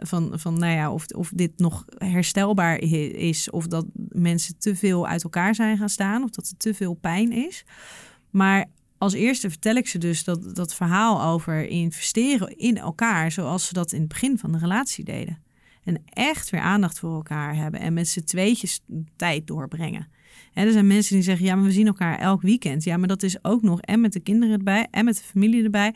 van, van nou ja, of, of dit nog herstelbaar is. Of dat mensen te veel uit elkaar zijn gaan staan. Of dat er te veel pijn is. Maar als eerste vertel ik ze dus dat, dat verhaal over investeren in elkaar, zoals ze dat in het begin van de relatie deden. En echt weer aandacht voor elkaar hebben en met z'n tweetjes tijd doorbrengen. En er zijn mensen die zeggen, ja, maar we zien elkaar elk weekend. Ja, maar dat is ook nog en met de kinderen erbij en met de familie erbij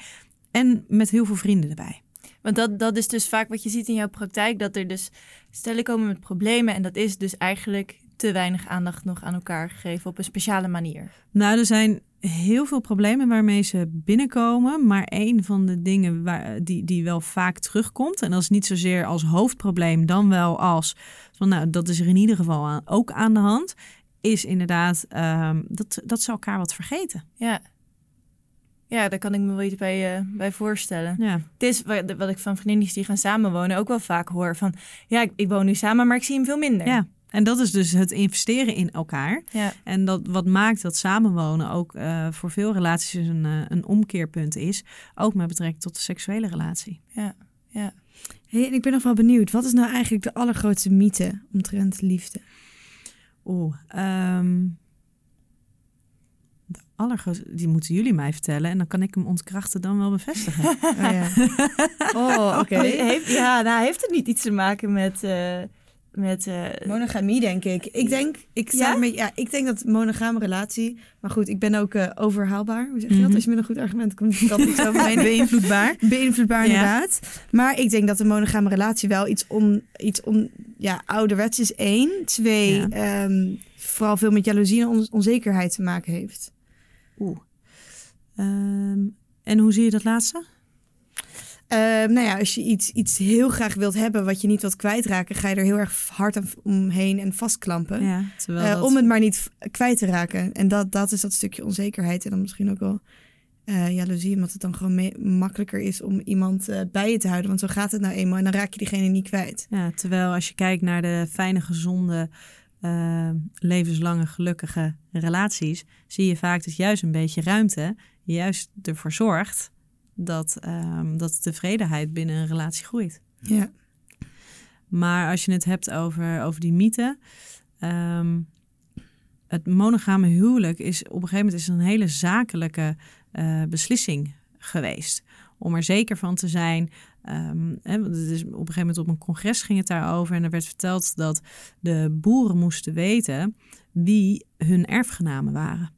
en met heel veel vrienden erbij. Want dat, dat is dus vaak wat je ziet in jouw praktijk, dat er dus stellen komen met problemen en dat is dus eigenlijk te weinig aandacht nog aan elkaar gegeven op een speciale manier. Nou, er zijn heel veel problemen waarmee ze binnenkomen. Maar een van de dingen waar, die, die wel vaak terugkomt, en dat is niet zozeer als hoofdprobleem, dan wel als van nou, dat is er in ieder geval aan, ook aan de hand, is inderdaad ehm, dat, dat ze elkaar wat vergeten. Ja. Ja, daar kan ik me wel iets bij, uh, bij voorstellen. Ja. Het is wat, wat ik van vriendinnen die gaan samenwonen ook wel vaak hoor. Van ja, ik, ik woon nu samen, maar ik zie hem veel minder. Ja. En dat is dus het investeren in elkaar. Ja. En dat wat maakt dat samenwonen ook uh, voor veel relaties een, uh, een omkeerpunt is. Ook met betrekking tot de seksuele relatie. Ja, ja. Hey, en ik ben nog wel benieuwd. Wat is nou eigenlijk de allergrootste mythe omtrent liefde? Oeh, um, allergrootste, die moeten jullie mij vertellen. En dan kan ik hem ontkrachten dan wel bevestigen. oh, ja, oh oké. Okay. Ja, nou heeft het niet iets te maken met... Uh met uh, monogamie, denk ik. Ik denk, ik, sta Ja? Met, ja, ik denk dat monogame relatie. Maar goed, ik ben ook eh, overhaalbaar. Hoe zeg je dat? Mhm. Als je met een goed argument komt, kan iets overheen. Beïnvloedbaar. Beïnvloedbaar, Ja. inderdaad. Maar ik denk dat een monogame relatie wel iets om, iets om ja, ouderwets is één. Twee, ehm, vooral veel met jaloezie en on- onzekerheid te maken heeft. Oeh. Ehm, en hoe zie je dat laatste? Ehm, nou ja, als je iets, iets heel graag wilt hebben wat je niet wilt kwijtraken, ga je er heel erg hard aan, omheen en vastklampen. Ja, Eh, dat... Om het maar niet kwijt te raken. En dat, dat is dat stukje onzekerheid. En dan misschien ook wel eh jaloezie. Omdat het dan gewoon makkelijker is om iemand eh, bij je te houden. Want zo gaat het nou eenmaal. En dan raak je diegene niet kwijt. Ja, terwijl als je kijkt naar de fijne, gezonde, eh, levenslange, gelukkige relaties, zie je vaak dat juist een beetje ruimte juist ervoor zorgt dat, ehm, dat de tevredenheid binnen een relatie groeit. Ja. Maar als je het hebt over, over die mythe. ehm, het monogame huwelijk is op een gegeven moment is een hele zakelijke eh, beslissing geweest. Om er zeker van te zijn. Het is op een gegeven moment op een congres ging het daarover. En er werd verteld dat de boeren moesten weten wie hun erfgenamen waren.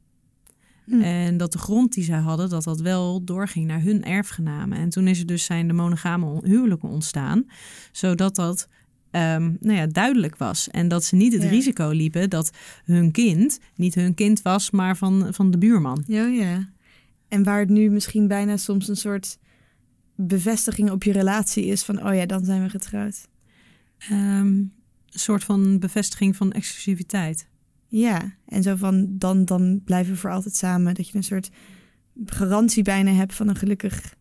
Hm. En dat de grond die zij hadden, dat dat wel doorging naar hun erfgenamen. En toen is er dus zijn de monogame on- huwelijken ontstaan, zodat dat ehm, nou ja, duidelijk was. En dat ze niet het Ja. risico liepen dat hun kind niet hun kind was, maar van, van de buurman. Ja, ja. En waar het nu misschien bijna soms een soort bevestiging op je relatie is van... oh ja, dan zijn we getrouwd. Ehm, een soort van bevestiging van exclusiviteit. Ja, en zo van dan, dan blijven we voor altijd samen. Dat je een soort garantie bijna hebt van een gelukkig,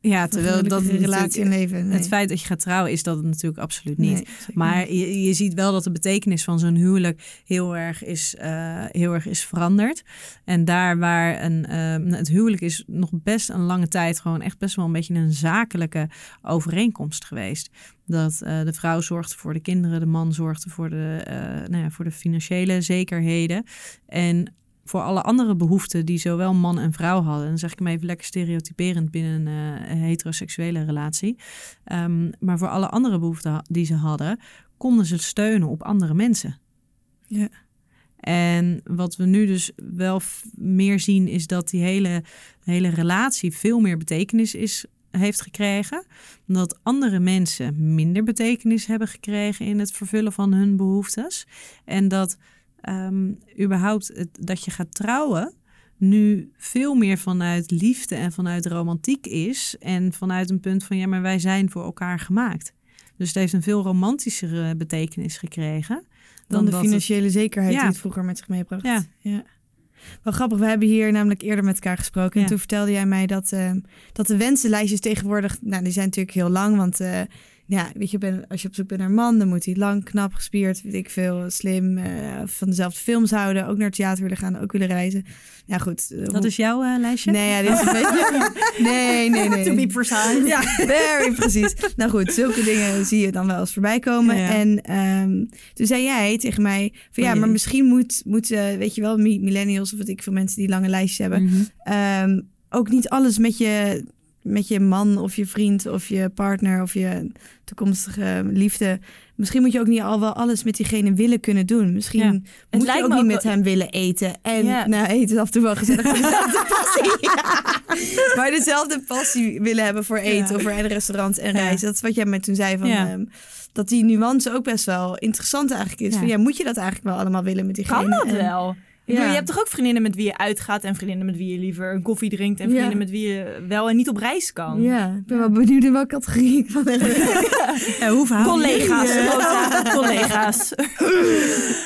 Ja, een terwijl dat gelukkige relatie leven. Nee. het feit dat je gaat trouwen is dat het natuurlijk absoluut niet. Nee, Maar niet. je, je ziet wel dat de betekenis van zo'n huwelijk heel erg is, eh, heel erg is veranderd. En daar waar een, ehm, het huwelijk is nog best een lange tijd gewoon echt best wel een beetje een zakelijke overeenkomst geweest. Dat eh, de vrouw zorgde voor de kinderen, de man zorgde voor de, eh, nou ja, voor de financiële zekerheden. En voor alle andere behoeften die zowel man en vrouw hadden. En dan zeg ik hem even lekker stereotyperend binnen een eh, heteroseksuele relatie. Ehm, maar voor alle andere behoeften die ze hadden, konden ze steunen op andere mensen. Ja. En wat we nu dus wel meer zien, is dat die hele, hele relatie veel meer betekenis is, heeft gekregen. Dat andere mensen minder betekenis hebben gekregen in het vervullen van hun behoeftes. En dat ehm, überhaupt het, dat je gaat trouwen nu veel meer vanuit liefde en vanuit romantiek is. En vanuit een punt van ja, maar wij zijn voor elkaar gemaakt. Dus het heeft een veel romantischere betekenis gekregen. dan de het- financiële zekerheid Ja. die het vroeger met zich meebracht. Ja. Wel grappig, we hebben hier namelijk eerder met elkaar gesproken. En Ja. toen vertelde jij mij dat, eh, dat de wensenlijstjes tegenwoordig... Nou, die zijn natuurlijk heel lang, want... eh, ja, weet je, ben, als je op zoek bent naar een man, dan moet hij lang, knap, gespierd, weet ik veel, slim, eh, van dezelfde films houden, ook naar het theater willen gaan, ook willen reizen. Ja, goed. eh, Dat hoe- is jouw eh, lijstje? Nee, ja, dit is een beetje... Nee, nee, nee. To be precise. Ja, very precies. Nou goed, zulke dingen zie je dan wel eens voorbij komen. Ja, ja. En ehm, toen zei jij tegen mij van ja, maar misschien moet, moet weet je wel, mi- millennials of wat ik veel mensen die lange lijstjes hebben, ehm, ook niet alles met je, met je man of je vriend of je partner of je toekomstige liefde. Misschien moet je ook niet al wel alles met diegene willen kunnen doen. Misschien Ja. moet je ook niet ook met wel- hem willen eten. En Ja. nou, eten is af en toe wel gezellig. maar dezelfde passie. maar dezelfde passie willen hebben voor eten of voor een restaurant en reizen. Dat is wat jij me toen zei van... Ja. ehm, dat die nuance ook best wel interessant eigenlijk is. Van, ja, moet je dat eigenlijk wel allemaal willen met diegene? Kan dat wel? Ja. bedoel, je hebt toch ook vriendinnen met wie je uitgaat en vriendinnen met wie je liever een koffie drinkt en Ja. vriendinnen met wie je wel en niet op reis kan. Ja, ik ben wel benieuwd in welke categorie ik van heb. Ja, hoe Collega's. Rosa, collega's.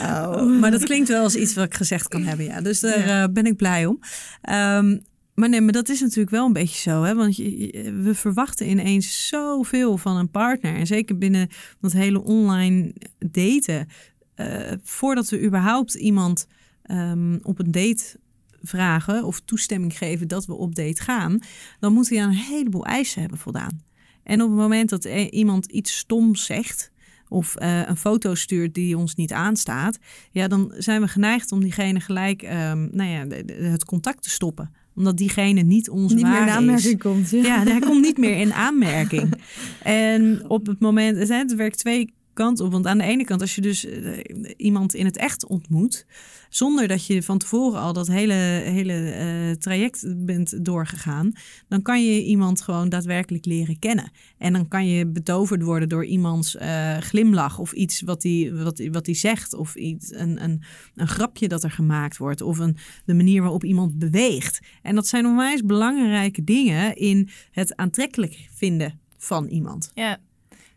Oh. Maar dat klinkt wel als iets wat ik gezegd kan hebben, ja. Dus daar eh, ben ik blij om. Ehm, maar nee, maar dat is natuurlijk wel een beetje zo, hè? Want je, je- we verwachten ineens zoveel van een partner. En zeker binnen dat hele online daten. eh, voordat we überhaupt iemand ehm, op een date vragen of toestemming geven dat we op date gaan, dan moet hij aan een heleboel eisen hebben voldaan. En op het moment dat e- iemand iets stoms zegt of eh, een foto stuurt die ons niet aanstaat, ja, dan zijn we geneigd om diegene gelijk ehm, nou ja, het contact te stoppen. Omdat diegene niet onze Niet meer in aanmerking is. komt. Ja. Ja, hij komt niet meer in aanmerking. En op het moment, het werkt twee Want aan de ene kant, als je dus eh, iemand in het echt ontmoet, zonder dat je van tevoren al dat hele, hele eh, traject bent doorgegaan, dan kan je iemand gewoon daadwerkelijk leren kennen. En dan kan je betoverd worden door iemands eh, glimlach of iets wat hij wat, wat die zegt, of iets, een, een, een grapje dat er gemaakt wordt, of een, de manier waarop iemand beweegt. En dat zijn onwijs belangrijke dingen in het aantrekkelijk vinden van iemand. Ja.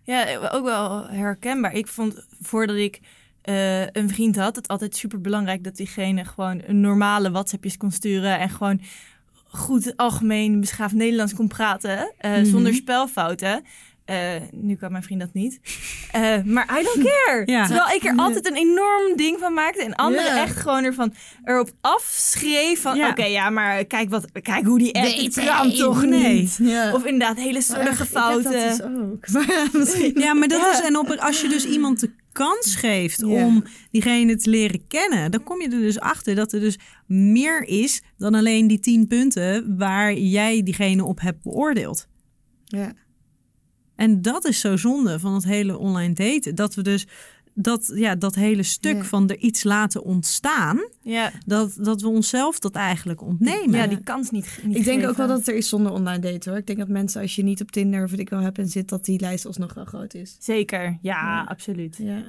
Ja, ook wel herkenbaar. Ik vond voordat ik eh, een vriend had, het altijd super belangrijk dat diegene gewoon een normale WhatsAppjes kon sturen en gewoon goed algemeen beschaafd Nederlands kon praten, eh, Mhm. zonder spelfouten. Eh, nu kan mijn vriend dat niet. Eh, maar I don't care. Ja. Terwijl ik er altijd een enorm ding van maakte. En anderen Ja. echt gewoon ervan erop afschreef van... Ja. Oké, ja, maar kijk, wat, kijk hoe die app... Het kan toch niet? Of inderdaad hele heb fouten. dat dus ook. Maar ja, maar dat is. En op, als je dus iemand de kans geeft om diegene te leren kennen, dan kom je er dus achter dat er dus meer is dan alleen die tien punten waar jij diegene op hebt beoordeeld. Ja. En dat is zo zonde van het hele online daten. Dat we dus dat, ja, dat hele stuk Ja. van er iets laten ontstaan, Ja, dat, dat we onszelf dat eigenlijk ontnemen. ja, die kans niet, niet Ik denk ook wel dat het er is zonder online daten hoor. Ik denk dat mensen als je niet op Tinder of wat ik wel heb en zit, dat die lijst alsnog wel groot is. Zeker, ja, Ja. absoluut. Ja.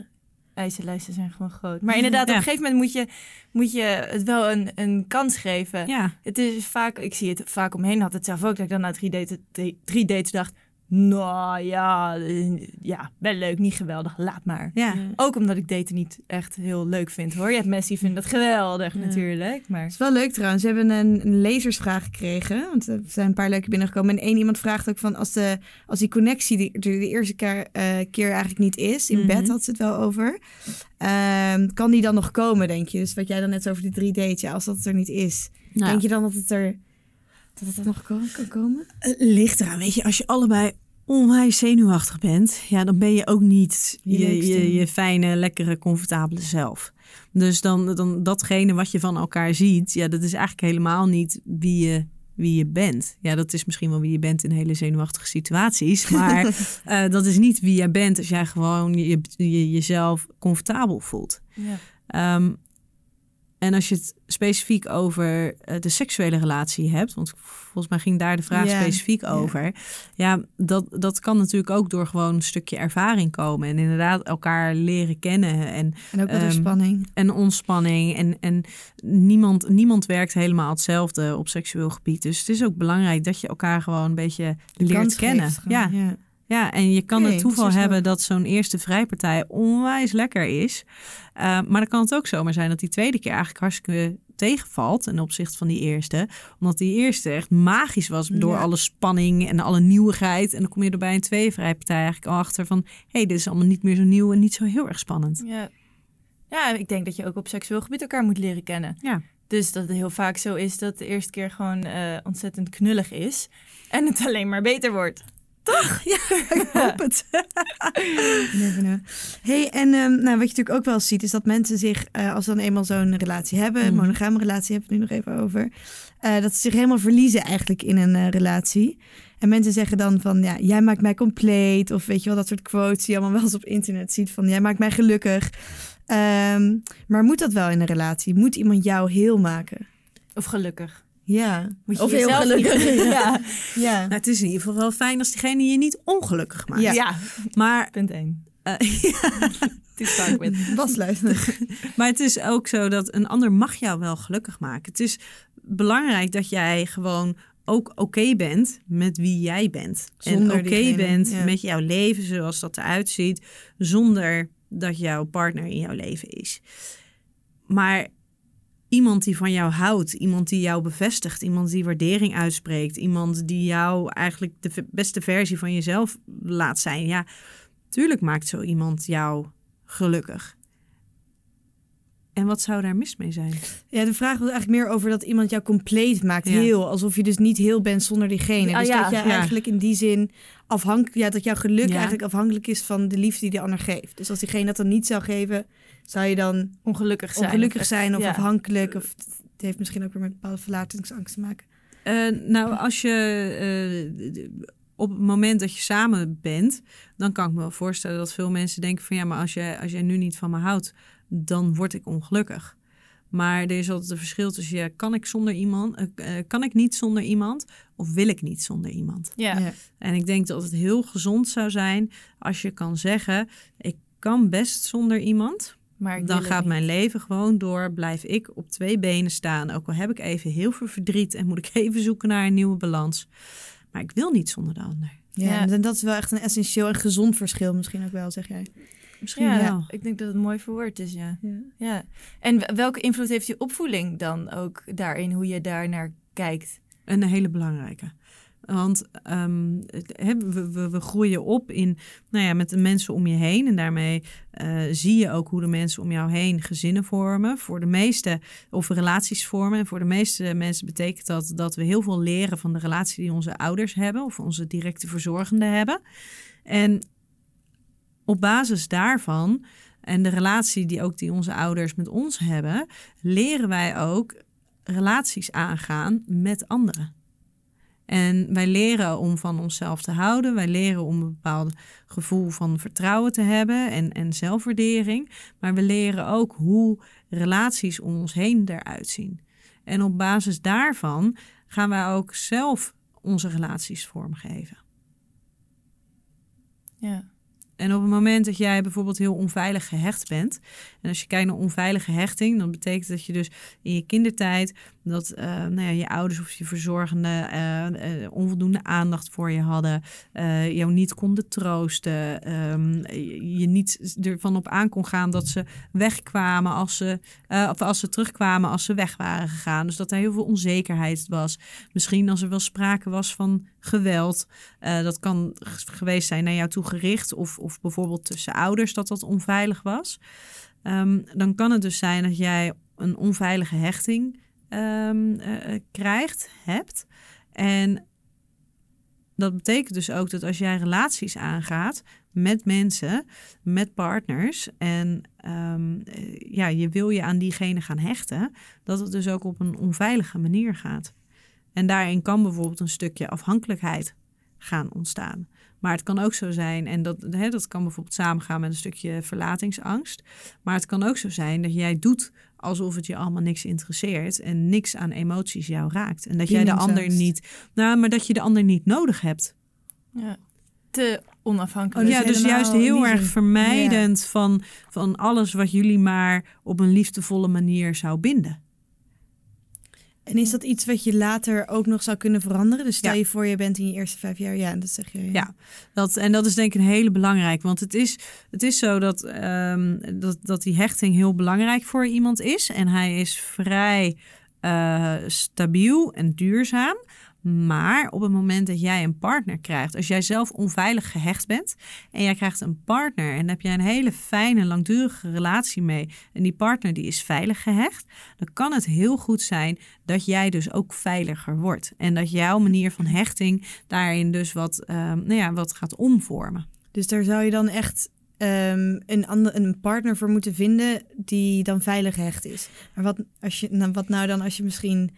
Eisenlijsten zijn gewoon groot. Maar inderdaad, Ja. op een gegeven moment moet je, moet je het wel een, een kans geven. Ja, Het is vaak, ik zie het vaak omheen, had het zelf ook, dat ik dan na drie dates, drie dates dacht, nou ja, eh, ja, wel leuk, niet geweldig, laat maar. ja. Ook omdat ik daten niet echt heel leuk vind hoor. Je hebt mensen die vinden dat geweldig Ja. natuurlijk, maar... Het is wel leuk trouwens. We hebben een, een lezersvraag gekregen. Want er zijn een paar leuke binnengekomen. En één iemand vraagt ook van als, de, als die connectie die, er de eerste keer, eh, keer eigenlijk niet is. In Mhm. bed had ze het wel over. ehm, kan die dan nog komen, denk je? Dus wat jij dan net over die drie dates. Ja, als dat er niet is. Nou, Denk je dan dat het er, dat het nog kan komen? Het ligt eraan, weet je, als je allebei onwijs zenuwachtig bent, ja, dan ben je ook niet Je je, je, je fijne, lekkere, comfortabele zelf. Dus dan, dan datgene wat je van elkaar ziet, ja, dat is eigenlijk helemaal niet wie je, wie je bent. Ja, dat is misschien wel wie je bent in hele zenuwachtige situaties, maar eh, dat is niet wie jij bent als jij gewoon je, je, jezelf comfortabel voelt. Ja. Ehm, en als je het specifiek over eh, de seksuele relatie hebt, want volgens mij ging daar de vraag specifiek over. Ja, dat, dat kan natuurlijk ook door gewoon een stukje ervaring komen. En inderdaad elkaar leren kennen en, En ook door Ehm, spanning. en ontspanning. En, en niemand, niemand werkt helemaal hetzelfde op seksueel gebied. Dus het is ook belangrijk dat je elkaar gewoon een beetje leert kennen. gewoon, ja, ja. Ja, en je kan het toeval hebben dat zo'n eerste vrijpartij onwijs lekker is. Uh, maar dan kan het ook zomaar zijn dat die tweede keer eigenlijk hartstikke tegenvalt ten opzichte van die eerste. Omdat die eerste echt magisch was door Ja. alle spanning en alle nieuwigheid. En dan kom je er bij een tweevrijpartij eigenlijk al achter van... hé, hey, dit is allemaal niet meer zo nieuw en niet zo heel erg spannend. Ja. ja, ik denk dat je ook op seksueel gebied elkaar moet leren kennen. Ja. Dus dat het heel vaak zo is dat de eerste keer gewoon eh, ontzettend knullig is. En het alleen maar beter wordt. Ik hoop het. Know. Hey, en ehm, nou, wat je natuurlijk ook wel ziet, is dat mensen zich, eh, als ze dan eenmaal zo'n relatie hebben, een Mhm. monogame relatie hebben we het nu nog even over, eh, dat ze zich helemaal verliezen eigenlijk in een eh, relatie. En mensen zeggen dan van, ja, jij maakt mij compleet, of weet je wel, dat soort quotes die je allemaal wel eens op internet ziet, van jij maakt mij gelukkig. Ehm, maar moet dat wel in een relatie? Moet iemand jou heel maken? Of gelukkig. Ja. Moet je of heel niet- gelukkig. ja. ja. Nou, het is in ieder geval wel fijn als diegene je niet ongelukkig maakt. Ja. ja. Maar, punt 1. eh, To start with. Was luisteren. maar het is ook zo dat een ander mag jou wel gelukkig maken. Het is belangrijk dat jij gewoon ook oké bent met wie jij bent. Zonder en oké bent ja. met jouw leven zoals dat eruit ziet. Zonder dat jouw partner in jouw leven is. Maar iemand die van jou houdt, iemand die jou bevestigt, iemand die waardering uitspreekt, iemand die jou eigenlijk de beste versie van jezelf laat zijn. Ja, tuurlijk maakt zo iemand jou gelukkig. En wat zou daar mis mee zijn? Ja, de vraag was eigenlijk meer over dat iemand jou compleet maakt. Ja. Heel. Alsof je dus niet heel bent zonder diegene. Ah, dus ja, dat ja. eigenlijk in die zin afhankelijk... Ja, dat jouw geluk eigenlijk afhankelijk is van de liefde die de ander geeft. Dus als diegene dat dan niet zou geven, zou je dan Ongelukkig zijn. ongelukkig zijn of ja. afhankelijk. Of het heeft misschien ook weer met bepaalde verlatingsangst te maken. Eh, nou, als je eh, op het moment dat je samen bent, dan kan ik me wel voorstellen dat veel mensen denken van ja, maar als jij, als jij nu niet van me houdt, dan word ik ongelukkig. Maar er is altijd een verschil tussen ja, kan ik zonder iemand, eh, kan ik niet zonder iemand of wil ik niet zonder iemand? Ja. Ja. En ik denk dat het heel gezond zou zijn als je kan zeggen, ik kan best zonder iemand. Maar Dan gaat mijn leven gewoon door. Blijf ik op twee benen staan. Ook al heb ik even heel veel verdriet en moet ik even zoeken naar een nieuwe balans. Maar ik wil niet zonder de ander. Ja, Ja. en dat is wel echt een essentieel en gezond verschil misschien ook wel, zeg jij. Misschien Ja, wel. ik denk dat het mooi verwoord is, ja. Ja. ja. En welke invloed heeft je opvoeding dan ook daarin, hoe je daar naar kijkt? Een hele belangrijke. Want ehm, we, we, we groeien op in, nou ja, met de mensen om je heen. En daarmee eh, zie je ook hoe de mensen om jou heen gezinnen vormen. Voor de meeste, of relaties vormen. En voor de meeste mensen betekent dat dat we heel veel leren van de relatie die onze ouders hebben. Of onze directe verzorgenden hebben. En op basis daarvan en de relatie die ook die onze ouders met ons hebben, leren wij ook relaties aangaan met anderen. En wij leren om van onszelf te houden. Wij leren om een bepaald gevoel van vertrouwen te hebben en, en zelfwaardering. Maar we leren ook hoe relaties om ons heen eruit zien. En op basis daarvan gaan wij ook zelf onze relaties vormgeven. Ja. En op het moment dat jij bijvoorbeeld heel onveilig gehecht bent. En als je kijkt naar onveilige hechting, dan betekent dat je dus in je kindertijd dat eh, nou ja, je ouders of je verzorgende eh, eh, onvoldoende aandacht voor je hadden, jou niet konden troosten, ehm, je niet ervan op aan kon gaan dat ze wegkwamen als ze, of als ze terugkwamen als ze weg waren gegaan. Dus dat er heel veel onzekerheid was. Misschien als er wel sprake was van geweld, dat kan geweest zijn naar jou toe gericht of, of bijvoorbeeld tussen ouders dat dat onveilig was. Ehm, dan kan het dus zijn dat jij een onveilige hechting eh, eh, krijgt, hebt. En dat betekent dus ook dat als jij relaties aangaat met mensen, met partners en ehm, eh, ja, je wil je aan diegene gaan hechten, dat het dus ook op een onveilige manier gaat. En daarin kan bijvoorbeeld een stukje afhankelijkheid gaan ontstaan. Maar het kan ook zo zijn, en dat, hè, dat kan bijvoorbeeld samengaan met een stukje verlatingsangst. Maar het kan ook zo zijn dat jij doet alsof het je allemaal niks interesseert en niks aan emoties jou raakt. En dat jij de ander niet, nou, maar dat je de ander niet nodig hebt. ja. Te onafhankelijk. Oh, ja, dus juist heel erg vermijdend van, van alles wat jullie maar op een liefdevolle manier zou binden. En is dat iets wat je later ook nog zou kunnen veranderen? Dus stel Ja. je voor, je bent in je eerste vijf jaar. Ja, dat zeg je. Ja, dat, en dat is denk ik een hele belangrijk. Want het is, het is zo dat, ehm, dat, dat die hechting heel belangrijk voor iemand is. En hij is vrij eh, stabiel en duurzaam. Maar op het moment dat jij een partner krijgt, als jij zelf onveilig gehecht bent en jij krijgt een partner en heb jij een hele fijne, langdurige relatie mee en die partner die is veilig gehecht, dan kan het heel goed zijn dat jij dus ook veiliger wordt. En dat jouw manier van hechting daarin dus wat, ehm, nou ja, wat gaat omvormen. Dus daar zou je dan echt ehm, een, ander, een partner voor moeten vinden die dan veilig gehecht is. Maar wat, als je, nou, wat nou dan als je misschien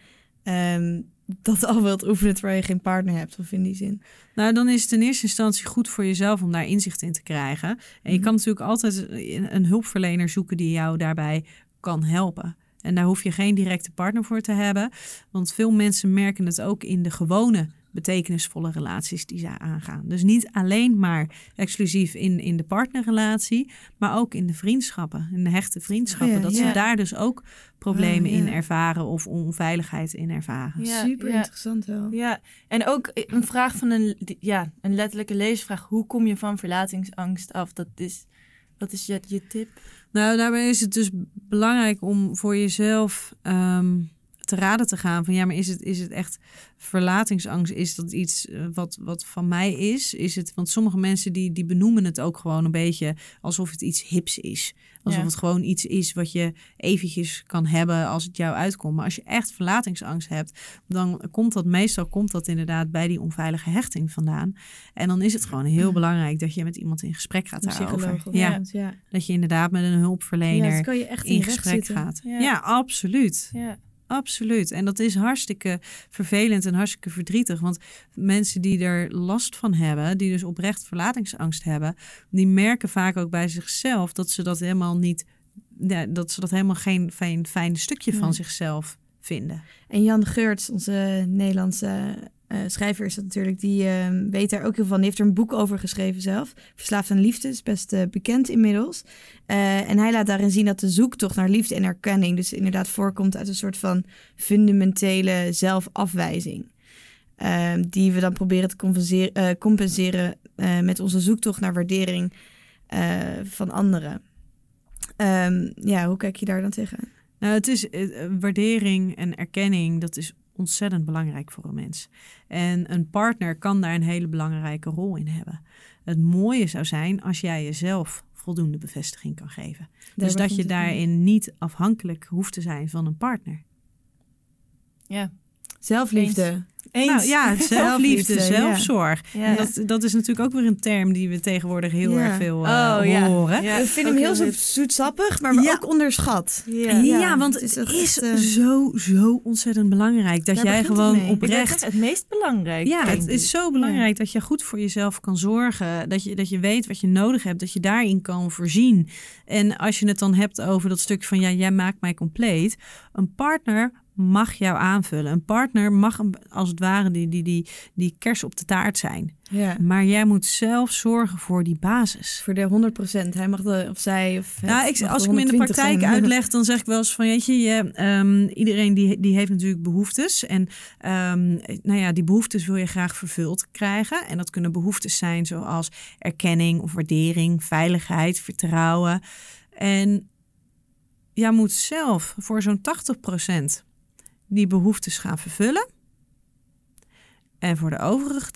ehm, dat al wilt oefenen terwijl je geen partner hebt? Of in die zin? Nou, dan is het in eerste instantie goed voor jezelf om daar inzicht in te krijgen. En je Mhm. kan natuurlijk altijd een een hulpverlener zoeken die jou daarbij kan helpen. En daar hoef je geen directe partner voor te hebben. Want veel mensen merken het ook in de gewone betekenisvolle relaties die ze aangaan. Dus niet alleen maar exclusief in, in de partnerrelatie, maar ook in de vriendschappen, in de hechte vriendschappen. Ja, dat ja. ze daar dus ook problemen ja. in ervaren of onveiligheid in ervaren. Ja, Super ja. interessant wel. Ja, en ook een vraag van een, ja, een letterlijke leesvraag. Hoe kom je van verlatingsangst af? Dat is, wat is je, je tip? Nou, daarbij is het dus belangrijk om voor jezelf ehm, te raden te gaan van ja, maar is het, is het echt verlatingsangst? Is dat iets eh, wat, wat van mij is? Is het, want sommige mensen die, die benoemen het ook gewoon een beetje alsof het iets hips is. Alsof Ja. het gewoon iets is wat je eventjes kan hebben als het jou uitkomt. Maar als je echt verlatingsangst hebt, dan komt dat meestal komt dat inderdaad bij die onveilige hechting vandaan. En dan is het gewoon heel belangrijk dat je met iemand in gesprek gaat Een daarover. Ja, dat je inderdaad met een Ja, hulpverlener kan je echt in, in gesprek gaat. Ja. Ja. absoluut. Ja, Absoluut. En dat is hartstikke vervelend en hartstikke verdrietig. Want mensen die er last van hebben, die dus oprecht verlatingsangst hebben, die merken vaak ook bij zichzelf dat ze dat helemaal niet, dat ze dat helemaal geen fijn, fijn stukje van zichzelf vinden. En Jan Geurts, onze Nederlandse eh, schrijver is dat natuurlijk, die eh, weet daar ook heel van. Die heeft er een boek over geschreven zelf. Verslaafd aan liefde, is best eh, bekend inmiddels. Eh, en hij laat daarin zien dat de zoektocht naar liefde en erkenning dus inderdaad voorkomt uit een soort van fundamentele zelfafwijzing. Eh, die we dan proberen te compenseren, met onze zoektocht naar waardering van anderen. Ehm, ja, hoe kijk je daar dan tegen? Nou, het is waardering en erkenning, dat is ontzettend belangrijk voor een mens. En een partner kan daar een hele belangrijke rol in hebben. Het mooie zou zijn als jij jezelf voldoende bevestiging kan geven. Daar dus dat je daarin niet afhankelijk hoeft te zijn van een partner. ja. Zelfliefde. Eens. Nou ja, zelfliefde, zelfzorg. Ja. En dat, dat is natuurlijk ook weer een term die we tegenwoordig heel Ja. erg veel eh, Oh, ja. horen. Ja, ik vind ook hem heel zoetsappig, maar Ja. ook onderschat. Ja. Ja, Ja, want het het is eh, zo, zo ontzettend belangrijk dat jij gewoon oprecht het meest belangrijk. Ja, het is zo belangrijk dat je goed voor jezelf kan zorgen. Dat je, dat je weet wat je nodig hebt, dat je daarin kan voorzien. En als je het dan hebt over dat stukje van ja, jij maakt mij compleet. Een partner mag jou aanvullen. Een partner mag een- als het ware die, die, die, die kers op de taart zijn. Ja. Maar jij moet zelf zorgen voor die basis. Voor de 100%. Hij mag de, of zij, of Nou, ik, als ik hem in de 120 praktijk zijn. uitleg, dan zeg ik wel eens van, weet je, je ehm, iedereen die, die heeft natuurlijk behoeftes. En ehm, nou ja, die behoeftes wil je graag vervuld krijgen. En dat kunnen behoeftes zijn zoals erkenning of waardering, veiligheid, vertrouwen. En jij moet zelf voor zo'n 80% die behoeftes gaan vervullen. En voor de overige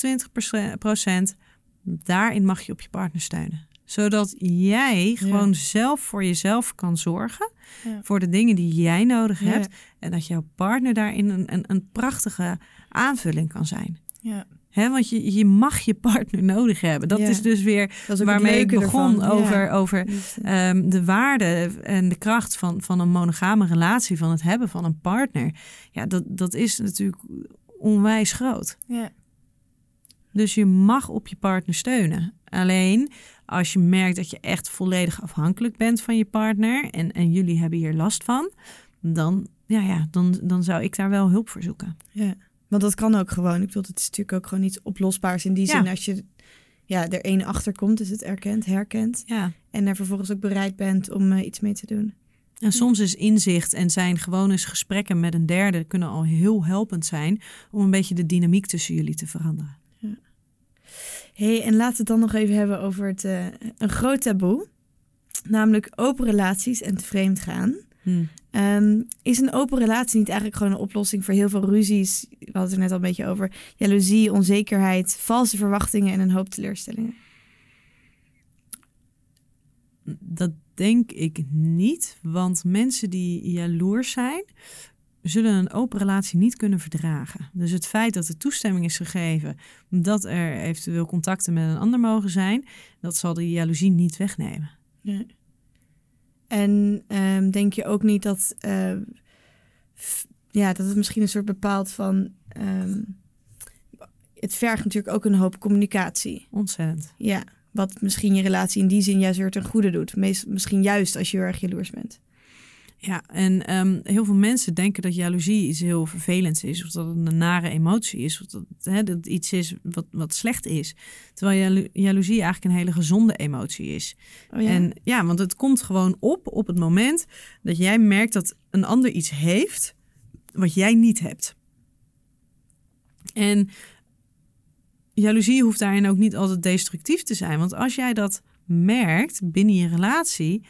20%, daarin mag je op je partner steunen. Zodat jij gewoon zelf voor jezelf kan zorgen. Ja. Voor de dingen die jij nodig Ja. hebt. En dat jouw partner daarin een, een, een prachtige aanvulling kan zijn. Ja. Hè, want je, je mag je partner nodig hebben. Dat Ja. is dus weer is waarmee ik begon ervan. over, Ja. over Liefde. Ehm, de waarde en de kracht van, van een monogame relatie, van het hebben van een partner. Ja, dat, dat is natuurlijk onwijs groot. Ja. Dus je mag op je partner steunen. Alleen als je merkt dat je echt volledig afhankelijk bent van je partner en, en jullie hebben hier last van, dan, ja, ja, dan, dan zou ik daar wel hulp voor zoeken. Ja. Want dat kan ook gewoon. Ik bedoel, het is natuurlijk ook gewoon iets oplosbaars in die Ja. zin. Als je ja, er één achter komt, is het erkent, herkent. Ja, En er vervolgens ook bereid bent om eh, iets mee te doen. En soms is inzicht en zijn gewoon eens gesprekken met een derde kunnen al heel helpend zijn om een beetje de dynamiek tussen jullie te veranderen. hey, en laten we het dan nog even hebben over het, eh, een groot taboe. Namelijk open relaties en te vreemd gaan. Hmm. Ehm, is een open relatie niet eigenlijk gewoon een oplossing voor heel veel ruzies? We hadden het er net al een beetje over. Jaloezie, onzekerheid, valse verwachtingen en een hoop teleurstellingen. Dat denk ik niet, want mensen die jaloers zijn, zullen een open relatie niet kunnen verdragen. Dus het feit dat er toestemming is gegeven dat er eventueel contacten met een ander mogen zijn, dat zal de jaloezie niet wegnemen. En ehm, denk je ook niet dat, eh, f- ja, dat het misschien een soort bepaalt van. ehm, het vergt natuurlijk ook een hoop communicatie. Ontzettend. Ja, wat misschien je relatie in die zin juist weer ten goede doet. Meest, misschien juist als je heel erg jaloers bent. Ja, en ehm, heel veel mensen denken dat jaloezie iets heel vervelends is, of dat het een nare emotie is, of dat, hè, dat het iets is wat, wat slecht is. Terwijl jalo- jaloezie eigenlijk een hele gezonde emotie is. Oh ja? En ja, want het komt gewoon op op het moment dat jij merkt dat een ander iets heeft wat jij niet hebt. En jaloezie hoeft daarin ook niet altijd destructief te zijn. Want als jij dat merkt binnen je relatie,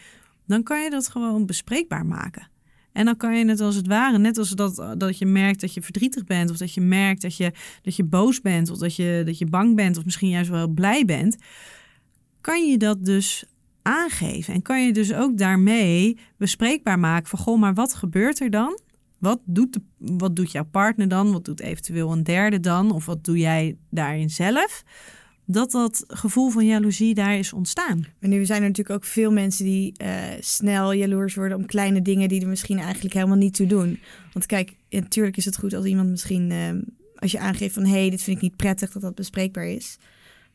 dan kan je dat gewoon bespreekbaar maken. En dan kan je het als het ware, net als dat, dat je merkt dat je verdrietig bent, of dat je merkt dat je, dat je boos bent, of dat je, dat je bang bent, of misschien juist wel blij bent, kan je dat dus aangeven. En kan je dus ook daarmee bespreekbaar maken van, goh, maar wat gebeurt er dan? Wat doet, wat doet jouw partner dan? Wat doet eventueel een derde dan? Of wat doe jij daarin zelf? Dat dat gevoel van jaloezie daar is ontstaan. Maar nu zijn er natuurlijk ook veel mensen die eh, snel jaloers worden om kleine dingen die er misschien eigenlijk helemaal niet toe doen. Want kijk, natuurlijk is het goed als iemand misschien, eh, als je aangeeft van hé, hey, dit vind ik niet prettig, dat dat bespreekbaar is.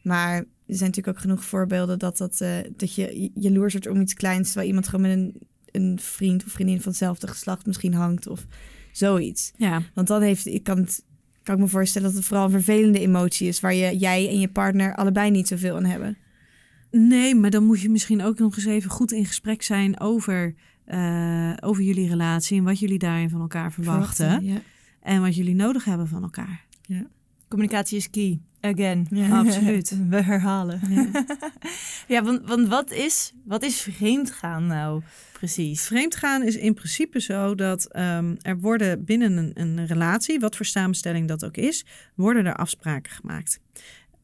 Maar er zijn natuurlijk ook genoeg voorbeelden dat, dat, eh, dat je jaloers wordt om iets kleins, terwijl iemand gewoon met een, een vriend of vriendin van hetzelfde geslacht misschien hangt of zoiets. Ja, Want dan heeft, ik kan, het, kan ik me voorstellen dat het vooral een vervelende emotie is, waar je, jij en je partner allebei niet zoveel aan hebben. Nee, maar dan moet je misschien ook nog eens even goed in gesprek zijn over, eh, over jullie relatie en wat jullie daarin van elkaar verwachten. Ja. En wat jullie nodig hebben van elkaar. Communicatie is key. Again. Ja. Absoluut. We herhalen. Ja. Ja, want, want wat, is, wat is vreemdgaan nou precies? Vreemdgaan is in principe zo dat ehm, er worden binnen een, een relatie, wat voor samenstelling dat ook is, worden er afspraken gemaakt.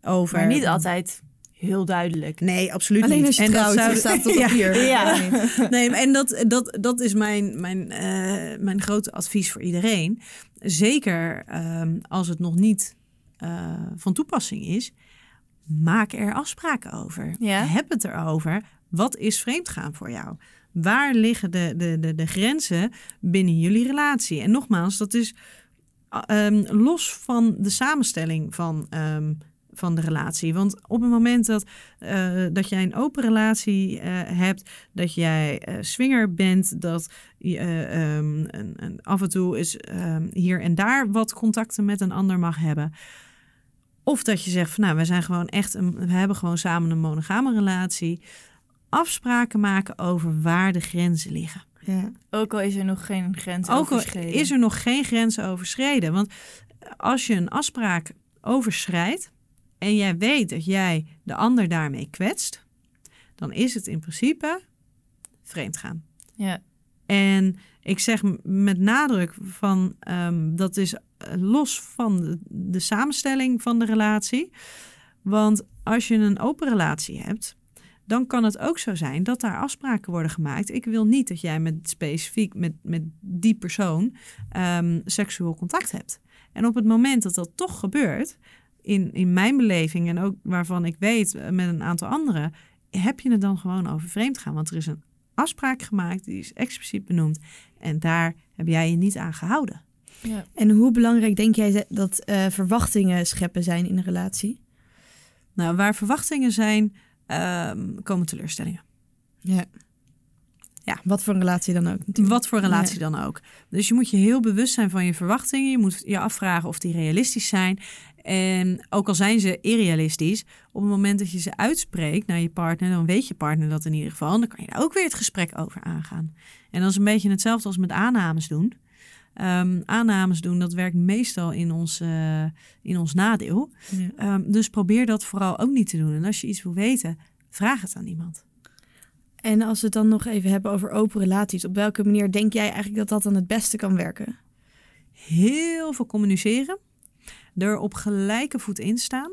Over, Maar niet altijd heel duidelijk. Nee, absoluut Alleen niet. als je En dat zou- staat op papier. Ja. Nee, en dat, dat, dat is mijn, mijn, eh, mijn grote advies voor iedereen. Zeker ehm, als het nog niet eh, van toepassing is, maak er afspraken over. Ja. Heb het erover. Wat is vreemdgaan voor jou? Waar liggen de, de, de, de grenzen binnen jullie relatie? En nogmaals, dat is eh, ehm, los van de samenstelling van, ehm, van de relatie. Want op het moment dat, eh, dat jij een open relatie hebt, dat jij eh swinger bent, dat je ehm, een, een, af en toe is ehm, hier en daar wat contacten met een ander mag hebben. Of dat je zegt van nou, we zijn gewoon echt een, we hebben gewoon samen een monogame relatie. Afspraken maken over waar de grenzen liggen. Ja. Ook al is er nog geen grens Ook al overschreden. is er nog geen grenzen overschreden. Want als je een afspraak overschrijdt en jij weet dat jij de ander daarmee kwetst, dan is het in principe vreemdgaan. Ja. En ik zeg met nadruk van ehm, dat is los van de, samenstelling van de relatie. Want als je een open relatie hebt, dan kan het ook zo zijn dat daar afspraken worden gemaakt. Ik wil niet dat jij met specifiek met, met die persoon ehm, seksueel contact hebt. En op het moment dat dat toch gebeurt, in, in mijn beleving en ook waarvan ik weet eh, met een aantal anderen, heb je het dan gewoon over vreemdgaan. Want er is een afspraak gemaakt, die is expliciet benoemd. En daar heb jij je niet aan gehouden. Ja. En hoe belangrijk denk jij dat eh, verwachtingen scheppen zijn in een relatie? Nou, waar verwachtingen zijn, ehm, komen teleurstellingen. Ja. Ja. Wat voor een relatie dan ook. natuurlijk. Wat voor relatie dan ook. Dus je moet je heel bewust zijn van je verwachtingen. Je moet je afvragen of die realistisch zijn. En ook al zijn ze irrealistisch, op het moment dat je ze uitspreekt naar je partner, dan weet je partner dat in ieder geval. En dan kan je daar ook weer het gesprek over aangaan. En dat is een beetje hetzelfde als met aannames doen. Ehm, aannames doen, dat werkt meestal in ons, eh, in ons nadeel. Ja. Ehm, dus probeer dat vooral ook niet te doen. En als je iets wil weten, vraag het aan iemand. En als we het dan nog even hebben over open relaties. Op welke manier denk jij eigenlijk dat dat dan het beste kan werken? heel veel communiceren. Er op gelijke voet in staan.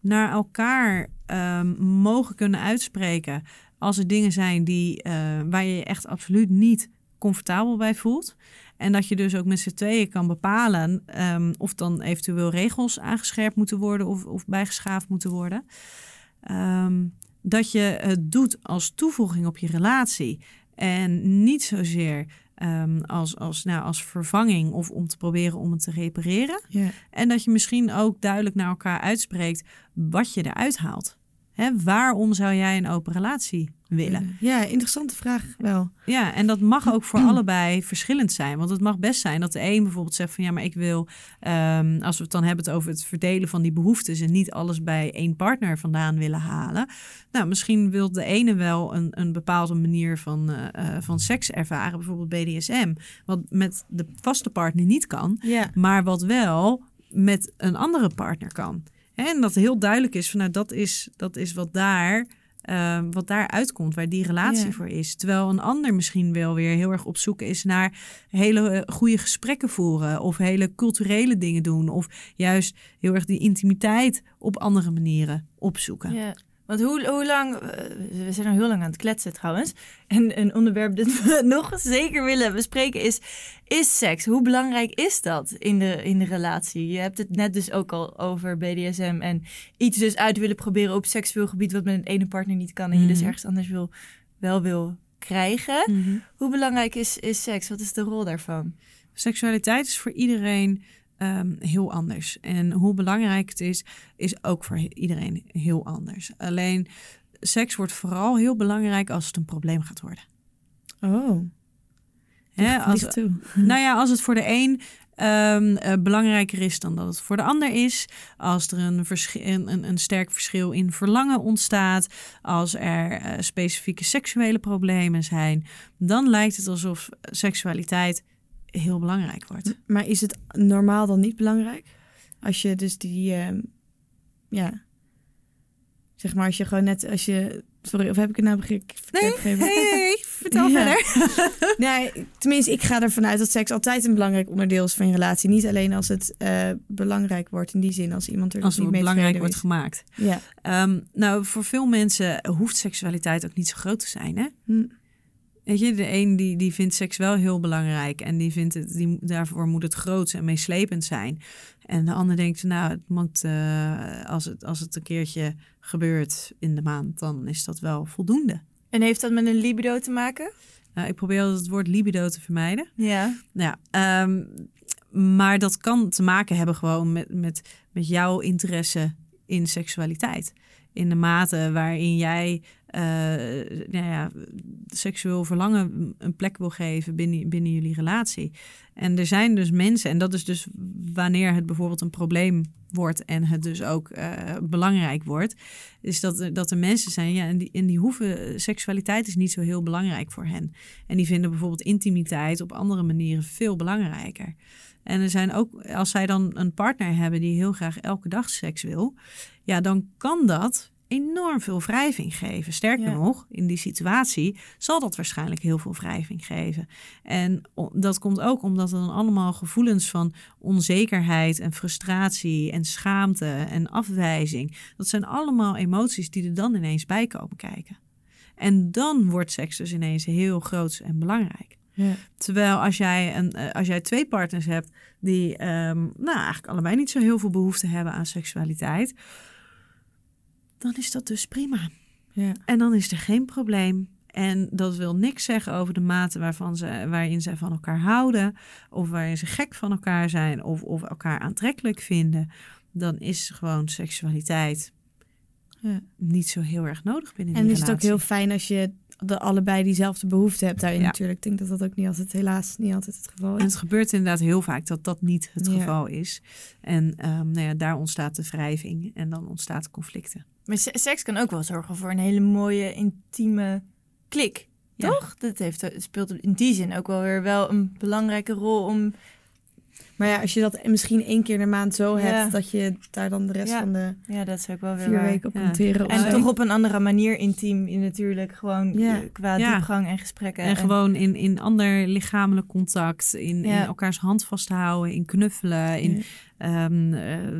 Naar elkaar ehm, mogen kunnen uitspreken als er dingen zijn die, eh, waar je je echt absoluut niet comfortabel bij voelt. En dat je dus ook met z'n tweeën kan bepalen ehm, of dan eventueel regels aangescherpt moeten worden of, of bijgeschaafd moeten worden. Ehm, dat je het doet als toevoeging op je relatie en niet zozeer ehm, als, als, nou, als vervanging of om te proberen om het te repareren. En dat je misschien ook duidelijk naar elkaar uitspreekt wat je eruit haalt. Hè, waarom zou jij een open relatie willen? Ja, interessante vraag wel. Ja, en dat mag ook voor allebei verschillend zijn. Want het mag best zijn dat de een bijvoorbeeld zegt van ja, maar ik wil, ehm, als we het dan hebben het over het verdelen van die behoeftes en niet alles bij één partner vandaan willen halen. Nou, misschien wil de ene wel een, een bepaalde manier van, eh, eh, van seks ervaren, bijvoorbeeld BDSM, wat met de vaste partner niet kan, Ja. maar wat wel met een andere partner kan. En dat heel duidelijk is van nou, dat is, dat is wat daar. Eh, wat daar uitkomt, waar die relatie voor is. Terwijl een ander misschien wel weer heel erg op zoek is naar hele eh, goede gesprekken voeren. Of hele culturele dingen doen. Of juist heel erg die intimiteit op andere manieren opzoeken. Ja. Want hoe, hoe lang, eh, we zijn al heel lang aan het kletsen trouwens. En een onderwerp dat we nog zeker willen bespreken is, is seks. Hoe belangrijk is dat in de, in de relatie? Je hebt het net dus ook al over BDSM en iets dus uit willen proberen op seksueel gebied wat met een ene partner niet kan. En je dus Mhm. ergens anders wil, wel wil krijgen. Mhm. Hoe belangrijk is, is seks? Wat is de rol daarvan? Seksualiteit is voor iedereen ehm, heel anders. En hoe belangrijk het is, is ook voor iedereen heel anders. Alleen seks wordt vooral heel belangrijk als het een probleem gaat worden. Oh, Hè, als, toe. nou ja, als het voor de een ehm, eh, belangrijker is dan dat het voor de ander is. Als er een, een, een sterk verschil in verlangen ontstaat. Als er eh, specifieke seksuele problemen zijn. Dan lijkt het alsof seksualiteit heel belangrijk wordt. Maar is het normaal dan niet belangrijk? Als je dus die, ehm, ja, zeg maar als je gewoon net, als je, sorry, of heb ik het nou begrepen? Nee, hey, vertel Ja. verder. Nee, tenminste, ik ga ervan uit dat seks altijd een belangrijk onderdeel is van je relatie. Niet alleen als het eh, belangrijk wordt in die zin, als iemand er Als dus niet mee belangrijk wordt is. gemaakt. Ja. Ehm, nou, voor veel mensen hoeft seksualiteit ook niet zo groot te zijn. Hè? Hm. Weet je, de een die, die vindt seks wel heel belangrijk en die vindt het, die, daarvoor moet het groot en meeslepend zijn. En de ander denkt, nou, het moet, eh, als, het, als het een keertje gebeurt in de maand, dan is dat wel voldoende. En heeft dat met een libido te maken? Nou, ik probeer altijd het woord libido te vermijden. Ja. Nou ja, ehm, maar dat kan te maken hebben gewoon met, met, met jouw interesse in seksualiteit. In de mate waarin jij nou ja, seksueel verlangen een plek wil geven binnen, binnen jullie relatie. En er zijn dus mensen, en dat is dus wanneer het bijvoorbeeld een probleem wordt en het dus ook eh, belangrijk wordt, is dat, dat er mensen zijn, ja, en die, en die hoeven, seksualiteit is niet zo heel belangrijk voor hen. En die vinden bijvoorbeeld intimiteit op andere manieren veel belangrijker. En er zijn ook, als zij dan een partner hebben die heel graag elke dag seks wil, ja, dan kan dat enorm veel wrijving geven. Sterker Ja. nog, in die situatie zal dat waarschijnlijk heel veel wrijving geven. En dat komt ook omdat er dan allemaal gevoelens van onzekerheid en frustratie en schaamte en afwijzing, dat zijn allemaal emoties die er dan ineens bij komen kijken. En dan wordt seks dus ineens heel groot en belangrijk. Ja. Terwijl als jij, een, eh, als jij twee partners hebt die ehm, nou, eigenlijk allebei niet zo heel veel behoefte hebben aan seksualiteit, dan is dat dus prima. Ja. En dan is er geen probleem. En dat wil niks zeggen over de mate waarvan ze, waarin ze van elkaar houden, of waarin ze gek van elkaar zijn, of, of elkaar aantrekkelijk vinden. Dan is gewoon seksualiteit Ja. niet zo heel erg nodig binnen En die is het ook relatie. heel fijn als je de allebei diezelfde behoefte hebt daarin Ja. natuurlijk. Ik denk dat dat ook niet altijd, helaas, niet altijd het geval En het is. gebeurt inderdaad heel vaak dat dat niet het Ja. geval is. En ehm, nou ja, daar ontstaat de wrijving en dan ontstaat conflicten. Maar se- seks kan ook wel zorgen voor een hele mooie, intieme klik. Ja. Toch? Dat heeft, het speelt in die zin ook wel weer wel een belangrijke rol om... Maar ja, als je dat misschien één keer de maand zo Ja. hebt, dat je daar dan de rest Ja. van de Ja, dat is ook wel weer vier waar. weken op Ja. kunt teren. of En zo. toch op een andere manier intiem in natuurlijk. Gewoon Ja. eh, qua Ja. diepgang en gesprekken. En gewoon in, in ander lichamelijk contact, in, in elkaars hand vasthouden, in knuffelen, in Ja,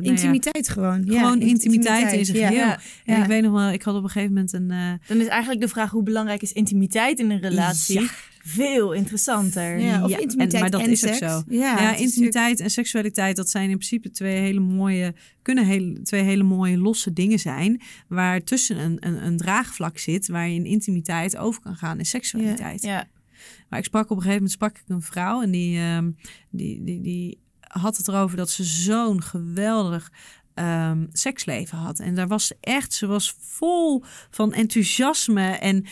Intimiteit gewoon. Ja, Gewoon intimiteit in zijn ja. geheel. Ja, En ja. ik weet nog wel, ik had op een gegeven moment een... eh, Dan is eigenlijk de vraag hoe belangrijk is intimiteit in een relatie Ja. veel interessanter. Ja, of Ja, en- intimiteit maar dat en is ook seks. zo. Ja, intimiteit en seksualiteit, dat zijn in principe twee hele mooie, kunnen hele, twee hele mooie losse dingen zijn. Waar tussen een, een, een draagvlak zit, waar je in intimiteit over kan gaan in seksualiteit. Ja, Maar ik sprak op een gegeven moment sprak ik een vrouw en die, ehm, die, die, die had het erover dat ze zo'n geweldig ehm, seksleven had. En daar was echt, ze was vol van enthousiasme en.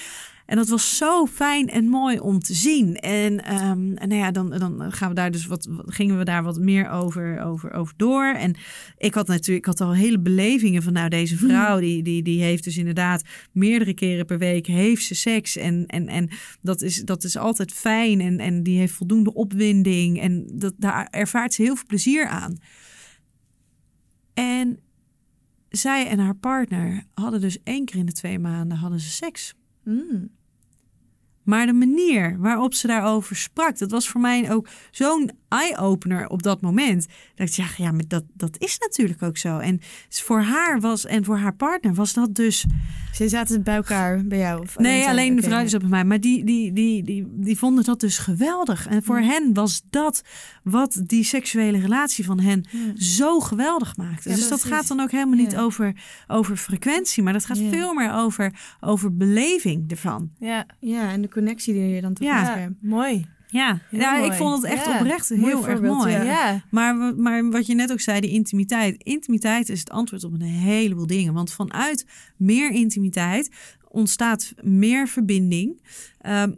En dat was zo fijn en mooi om te zien. En, ehm, en nou ja, dan, dan gaan we daar dus wat, wat- gingen we daar wat meer over, over, over door. En ik had natuurlijk, ik had al hele belevingen van nou, deze vrouw, die, die, die heeft dus inderdaad meerdere keren per week heeft ze seks. En, en, en dat, is, dat is altijd fijn. En, en die heeft voldoende opwinding. En dat, daar ervaart ze heel veel plezier aan. En zij en haar partner hadden dus één keer in de twee maanden hadden ze seks. Mm. Maar de manier waarop ze daarover sprak, dat was voor mij ook zo'n eye-opener op dat moment. Dat ik dacht, ja, dat, dat is natuurlijk ook zo. En voor haar was en voor haar partner was dat dus. Ze zaten bij elkaar bij jou? Of Nee, alleen de vrouw is op mij. Maar die, die, die, die, die vonden dat dus geweldig. En voor Ja. hen was dat wat die seksuele relatie van hen Ja. zo geweldig maakte. Ja, dus dat gaat dan ook helemaal niet over, over frequentie. Maar dat gaat Ja. veel meer over, over beleving ervan. ja. Ja, en de connectie die je dan toch Ja. mooi. Ja, Heel ja ik vond het echt Ja. oprecht Mooi heel erg mooi. ja. Ja. Maar, maar wat je net ook zei, die intimiteit. Intimiteit is het antwoord op een heleboel dingen. Want vanuit meer intimiteit ontstaat meer verbinding. ehm,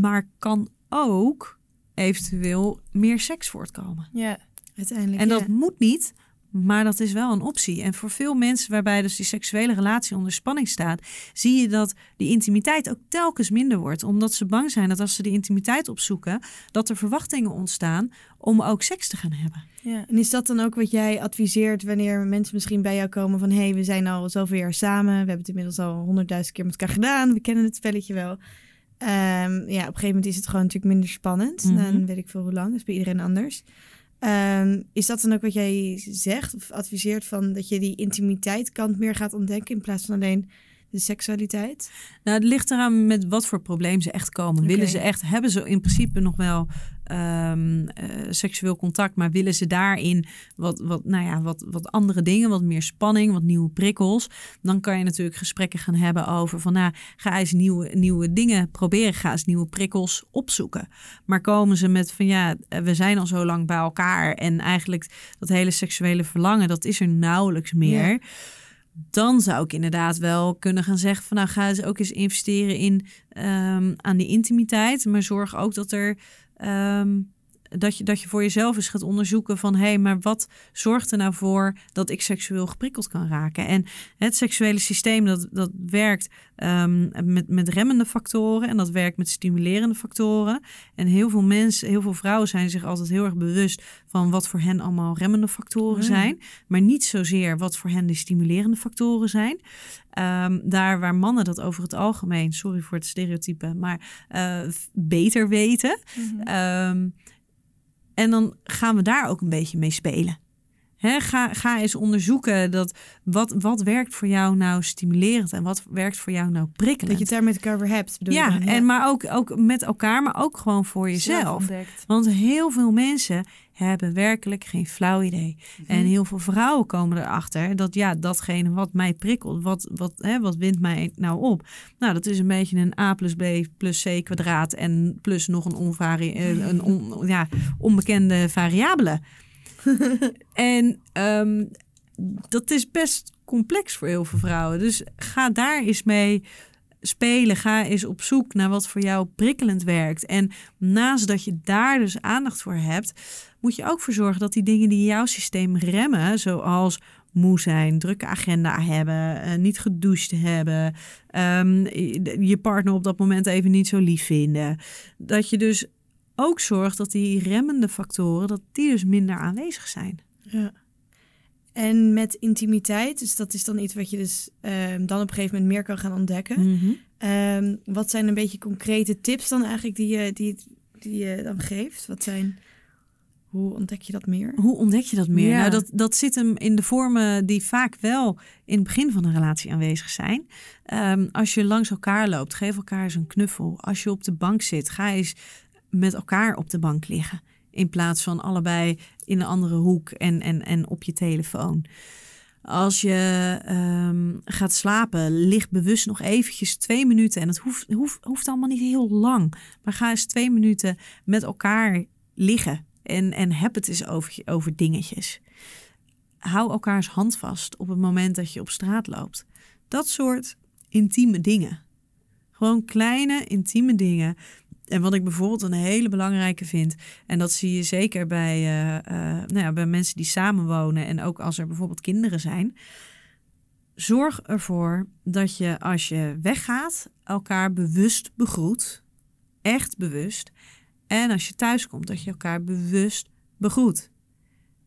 maar kan ook eventueel meer seks voortkomen. ja. Uiteindelijk, En ja. dat moet niet, maar dat is wel een optie. En voor veel mensen waarbij dus die seksuele relatie onder spanning staat, zie je dat die intimiteit ook telkens minder wordt. Omdat ze bang zijn dat als ze die intimiteit opzoeken, dat er verwachtingen ontstaan om ook seks te gaan hebben. ja. En is dat dan ook wat jij adviseert wanneer mensen misschien bij jou komen van... hé, hey, we zijn al zoveel jaar samen, we hebben het inmiddels al honderdduizend keer met elkaar gedaan, we kennen het spelletje wel. Ehm, ja, op een gegeven moment is het gewoon natuurlijk minder spannend. Mhm. Dan weet ik veel hoe lang, dat is bij iedereen anders. Ehm, is dat dan ook wat jij zegt of adviseert van dat je die intimiteit kant meer gaat ontdekken in plaats van alleen de seksualiteit? Nou, het ligt eraan met wat voor probleem ze echt komen. Willen ze echt, hebben ze in principe nog wel ehm, eh, seksueel contact, maar willen ze daarin wat, wat, nou ja, wat, wat andere dingen, wat meer spanning, wat nieuwe prikkels, dan kan je natuurlijk gesprekken gaan hebben over van, nou, ga eens nieuwe, nieuwe dingen proberen, ga eens nieuwe prikkels opzoeken. Maar komen ze met van, ja, eh, we zijn al zo lang bij elkaar en eigenlijk dat hele seksuele verlangen, dat is er nauwelijks meer. Ja. Dan zou ik inderdaad wel kunnen gaan zeggen van nou ga eens ook eens investeren in ehm, aan die intimiteit. Maar zorg ook dat er Um, dat je, dat je voor jezelf eens gaat onderzoeken van hé, hey, maar wat zorgt er nou voor dat ik seksueel geprikkeld kan raken? En het seksuele systeem dat, dat werkt ehm, met, met remmende factoren en dat werkt met stimulerende factoren. En heel veel mensen, heel veel vrouwen zijn zich altijd heel erg bewust van wat voor hen allemaal remmende factoren Ah. zijn, maar niet zozeer wat voor hen de stimulerende factoren zijn. Ehm, daar waar mannen dat over het algemeen, sorry voor het stereotype, maar eh, beter weten. Mhm. Ehm, en dan gaan we daar ook een beetje mee spelen. Hè, ga, ga eens onderzoeken dat wat, wat werkt voor jou nou stimulerend en wat werkt voor jou nou prikkelend. Dat je het daar met elkaar over hebt, bedoel je ja, dan? en maar ook, ook met elkaar, maar ook gewoon voor Zelf jezelf. Want heel veel mensen hebben werkelijk geen flauw idee. En heel veel vrouwen komen erachter dat ja, datgene wat mij prikkelt, wat, wat, hè, wat wint mij nou op? Nou, dat is een beetje een A plus B plus C kwadraat en plus nog een, onvari eh, een on- ja, onbekende variabele. en ehm, dat is best complex voor heel veel vrouwen. Dus ga daar eens mee spelen. Ga eens op zoek naar wat voor jou prikkelend werkt. En naast dat je daar dus aandacht voor hebt, moet je ook voor zorgen dat die dingen die jouw systeem remmen, zoals moe zijn, drukke agenda hebben, uh, niet gedoucht hebben, um, je partner op dat moment even niet zo lief vinden. Dat je dus ook zorgt dat die remmende factoren, dat die dus minder aanwezig zijn. Ja. En met intimiteit, dus dat is dan iets wat je dus um, dan op een gegeven moment meer kan gaan ontdekken. Mm -hmm. um, wat zijn een beetje concrete tips dan eigenlijk die je, die, die je dan geeft? Wat zijn, hoe ontdek je dat meer? Hoe ontdek je dat meer? Ja. Nou, dat, dat zit hem in de vormen die vaak wel in het begin van een relatie aanwezig zijn. Um, als je langs elkaar loopt, geef elkaar eens een knuffel. Als je op de bank zit, ga eens met elkaar op de bank liggen. In plaats van allebei in een andere hoek en, en, en op je telefoon. Als je um, gaat slapen, lig bewust nog eventjes twee minuten. En het hoeft, hoeft, hoeft allemaal niet heel lang. Maar ga eens twee minuten met elkaar liggen. En, en heb het eens over, over dingetjes. Hou elkaars hand vast op het moment dat je op straat loopt. Dat soort intieme dingen. Gewoon kleine, intieme dingen en wat ik bijvoorbeeld een hele belangrijke vind, en dat zie je zeker bij, uh, uh, nou ja, bij mensen die samenwonen en ook als er bijvoorbeeld kinderen zijn. Zorg ervoor dat je als je weggaat elkaar bewust begroet. Echt bewust. En als je thuis komt, dat je elkaar bewust begroet.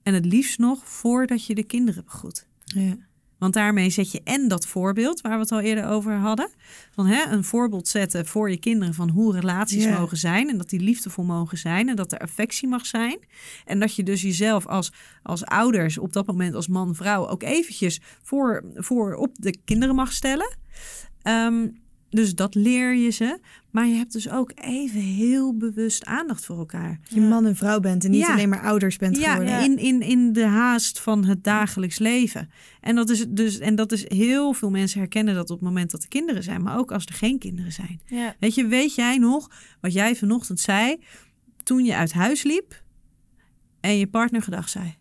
En het liefst nog voordat je de kinderen begroet. Ja. Want daarmee zet je en dat voorbeeld waar we het al eerder over hadden. Van hè, een voorbeeld zetten voor je kinderen van hoe relaties mogen zijn. En dat die liefdevol mogen zijn. En dat er affectie mag zijn. En dat je dus jezelf als, als ouders op dat moment als man, vrouw ook eventjes voor, voor op de kinderen mag stellen. Ehm, dus dat leer je ze. Maar je hebt dus ook even heel bewust aandacht voor elkaar. Dat je man en vrouw bent en niet Ja. alleen maar ouders bent Ja, geworden. in, in, in de haast van het dagelijks leven. En dat, is dus, en dat is heel veel mensen herkennen dat op het moment dat er kinderen zijn, maar ook als er geen kinderen zijn. Ja. Weet je, weet jij nog wat jij vanochtend zei toen je uit huis liep en je partner gedag zei?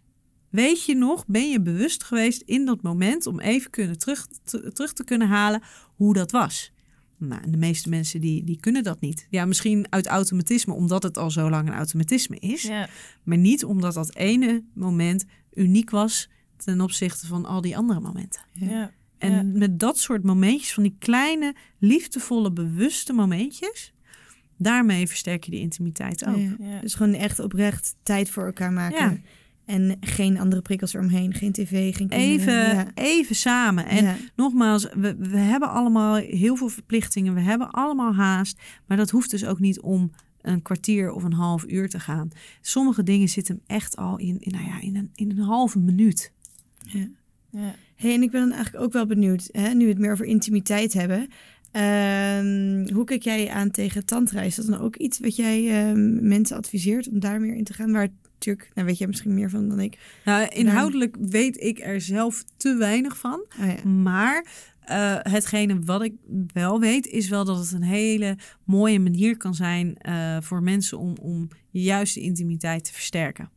Weet je nog, ben je bewust geweest in dat moment om even kunnen terug, te- terug te kunnen halen hoe dat was? Nou, en de meeste mensen die, die kunnen dat niet. Ja, misschien uit automatisme, omdat het al zo lang een automatisme is. Ja. Maar niet omdat dat ene moment uniek was ten opzichte van al die andere momenten. Ja. En Ja. met dat soort momentjes, van die kleine, liefdevolle, bewuste momentjes, daarmee versterk je de intimiteit ook. Ja. Ja. Dus gewoon echt oprecht tijd voor elkaar maken. En geen andere prikkels eromheen. Geen tv, geen kinderen. Even, Ja. even samen. En Ja. nogmaals, we, we hebben allemaal heel veel verplichtingen. We hebben allemaal haast. Maar dat hoeft dus ook niet om een kwartier of een half uur te gaan. Sommige dingen zitten hem echt al in, in, nou ja, in, een, in een halve minuut. Ja. Ja. Hey, en ik ben dan eigenlijk ook wel benieuwd, hè, nu we het meer over intimiteit hebben. Ehm, hoe kijk jij aan tegen tantra? Is dat dan ook iets wat jij ehm, mensen adviseert om daar meer in te gaan? Waar natuurlijk, nou weet jij misschien meer van dan ik. Nou, inhoudelijk weet ik er zelf te weinig van. Oh ja. Maar eh, hetgene wat ik wel weet, is wel dat het een hele mooie manier kan zijn eh, voor mensen om, om juist de intimiteit te versterken.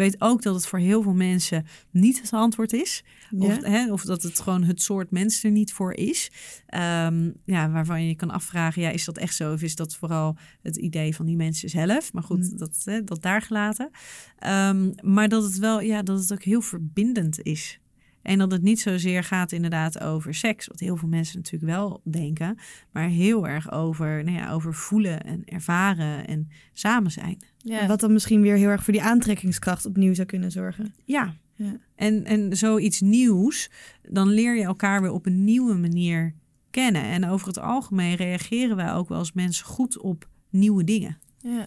Ik weet ook dat het voor heel veel mensen niet het antwoord is. Of, hè, of dat het gewoon het soort mens er niet voor is. Ehm, ja, waarvan je je kan afvragen, ja, is dat echt zo? Of is dat vooral het idee van die mensen zelf? Maar goed, Mm. dat, hè, dat daar gelaten. Ehm, maar dat het wel, ja, dat het ook heel verbindend is. En dat het niet zozeer gaat inderdaad over seks, wat heel veel mensen natuurlijk wel denken, maar heel erg over, nou ja, over voelen en ervaren en samen zijn. Ja. Wat dan misschien weer heel erg voor die aantrekkingskracht opnieuw zou kunnen zorgen. Ja. Ja. En, en zoiets nieuws, dan leer je elkaar weer op een nieuwe manier kennen. En over het algemeen reageren wij ook wel als mensen goed op nieuwe dingen. Ja.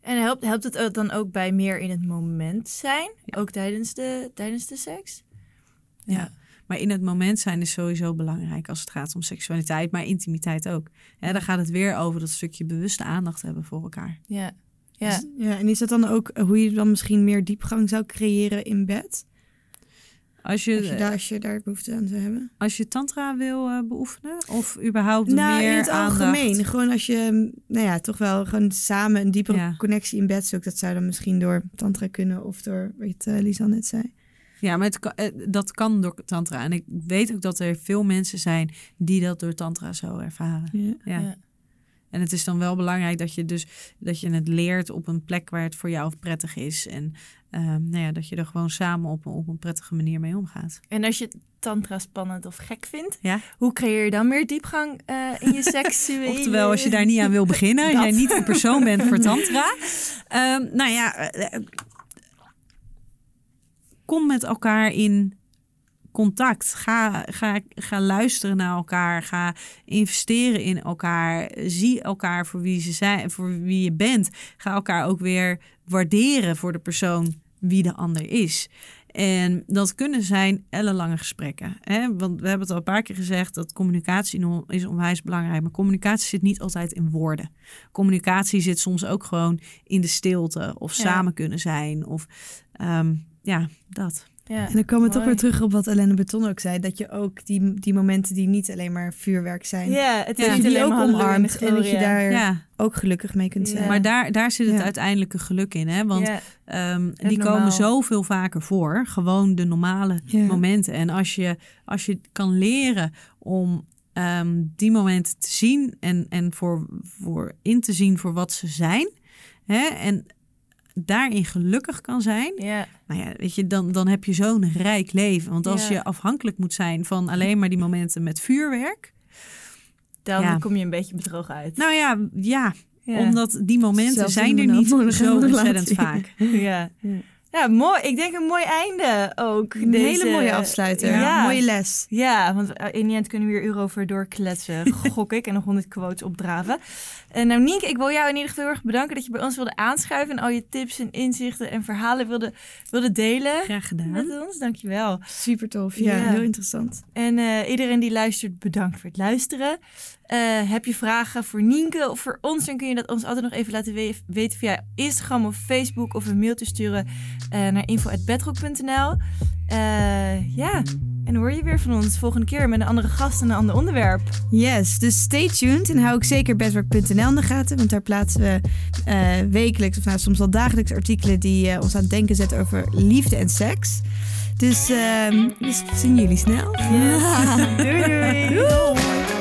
En helpt, helpt het ook dan ook bij meer in het moment zijn? Ook tijdens de, tijdens de seks? Ja. Maar in het moment zijn is sowieso belangrijk als het gaat om seksualiteit, maar intimiteit ook. Ja, dan gaat het weer over dat stukje bewuste aandacht hebben voor elkaar. Ja. Ja. Dus- ja. En is dat dan ook hoe je dan misschien meer diepgang zou creëren in bed? Als je, Als je daar, als je daar behoefte aan zou hebben? als je tantra wil eh, beoefenen of überhaupt Nou, meer in het aandacht? algemeen. Gewoon als je, nou ja, toch wel gewoon samen een diepere Ja. connectie in bed zoekt. Dat zou dan misschien door tantra kunnen of door, wat uh, Lisanne net zei. Ja, maar het kan, eh, dat kan door tantra. En ik weet ook dat er veel mensen zijn die dat door tantra zo ervaren. Ja. Ja. Ja. En het is dan wel belangrijk dat je dus dat je het leert op een plek waar het voor jou prettig is. En ehm, nou ja, dat je er gewoon samen op, een- op een prettige manier mee omgaat. En als je tantra spannend of gek vindt, Ja. hoe creëer je dan meer diepgang eh, in je seksuele... Oftewel, als je daar niet aan wil beginnen, als jij niet de persoon bent voor tantra. Ehm, nou ja, eh, kom met elkaar in contact. Ga, ga, ga luisteren naar elkaar. Ga investeren in elkaar. Zie elkaar voor wie, ze zijn, voor wie je bent. Ga elkaar ook weer waarderen voor de persoon wie de ander is. En dat kunnen zijn ellenlange gesprekken. Hè? Want we hebben het al een paar keer gezegd dat communicatie is onwijs belangrijk. Maar communicatie zit niet altijd in woorden. Communicatie zit soms ook gewoon in de stilte. Of Ja. samen kunnen zijn. Of ehm, ja, dat. Ja, En dan komen we toch weer terug op wat Helene Beton ook zei. Dat je ook die, die momenten die niet alleen maar vuurwerk zijn. Ja, het is dat niet je die alleen ook omarmt. En dat je daar Ja, ook gelukkig mee kunt Ja. zijn. maar daar, daar zit het Ja. uiteindelijke geluk in. Hè? Want Ja, Ehm, die normaal. komen zoveel vaker voor. Gewoon de normale Ja. momenten. En als je, als je kan leren om ehm, die momenten te zien en, en voor, voor in te zien voor wat ze zijn. Hè, en daarin gelukkig kan zijn. ja. Nou ja, weet je, dan, dan heb je zo'n rijk leven. Want als Ja. je afhankelijk moet zijn van alleen maar die momenten met vuurwerk. Dan Ja. kom je een beetje bedrogen uit. Nou ja, ja, omdat die momenten Zelfs zijn er niet zo ontzettend vaak. ja. Ja. mooi. Ik denk een mooi einde ook. Een deze- hele mooie afsluiter. Ja. Mooie les. Ja, want eh, in die end kunnen we hier uur over doorkletsen, gok ik, en nog honderd quotes opdraven. En nou Nienke, ik wil jou in ieder geval heel erg bedanken dat je bij ons wilde aanschuiven en al je tips en inzichten en verhalen wilde, wilde delen Graag gedaan. met ons. Dankjewel. Super tof. Ja, Ja. heel interessant. En eh, iedereen die luistert, bedankt voor het luisteren. Eh, heb je vragen voor Nienke of voor ons, dan kun je dat ons altijd nog even laten we- weten via Instagram of Facebook of een mailtje sturen eh, naar info.bedrock.nl. Eh, ja, en dan hoor je weer van ons volgende keer met een andere gast en een ander onderwerp. Yes, dus stay tuned en hou ook zeker bedwork.nl in de gaten, want daar plaatsen we wekelijks of nou, soms wel dagelijks artikelen die ons aan het denken zetten over liefde en seks. Dus, ehm dus zien jullie snel. doei doei.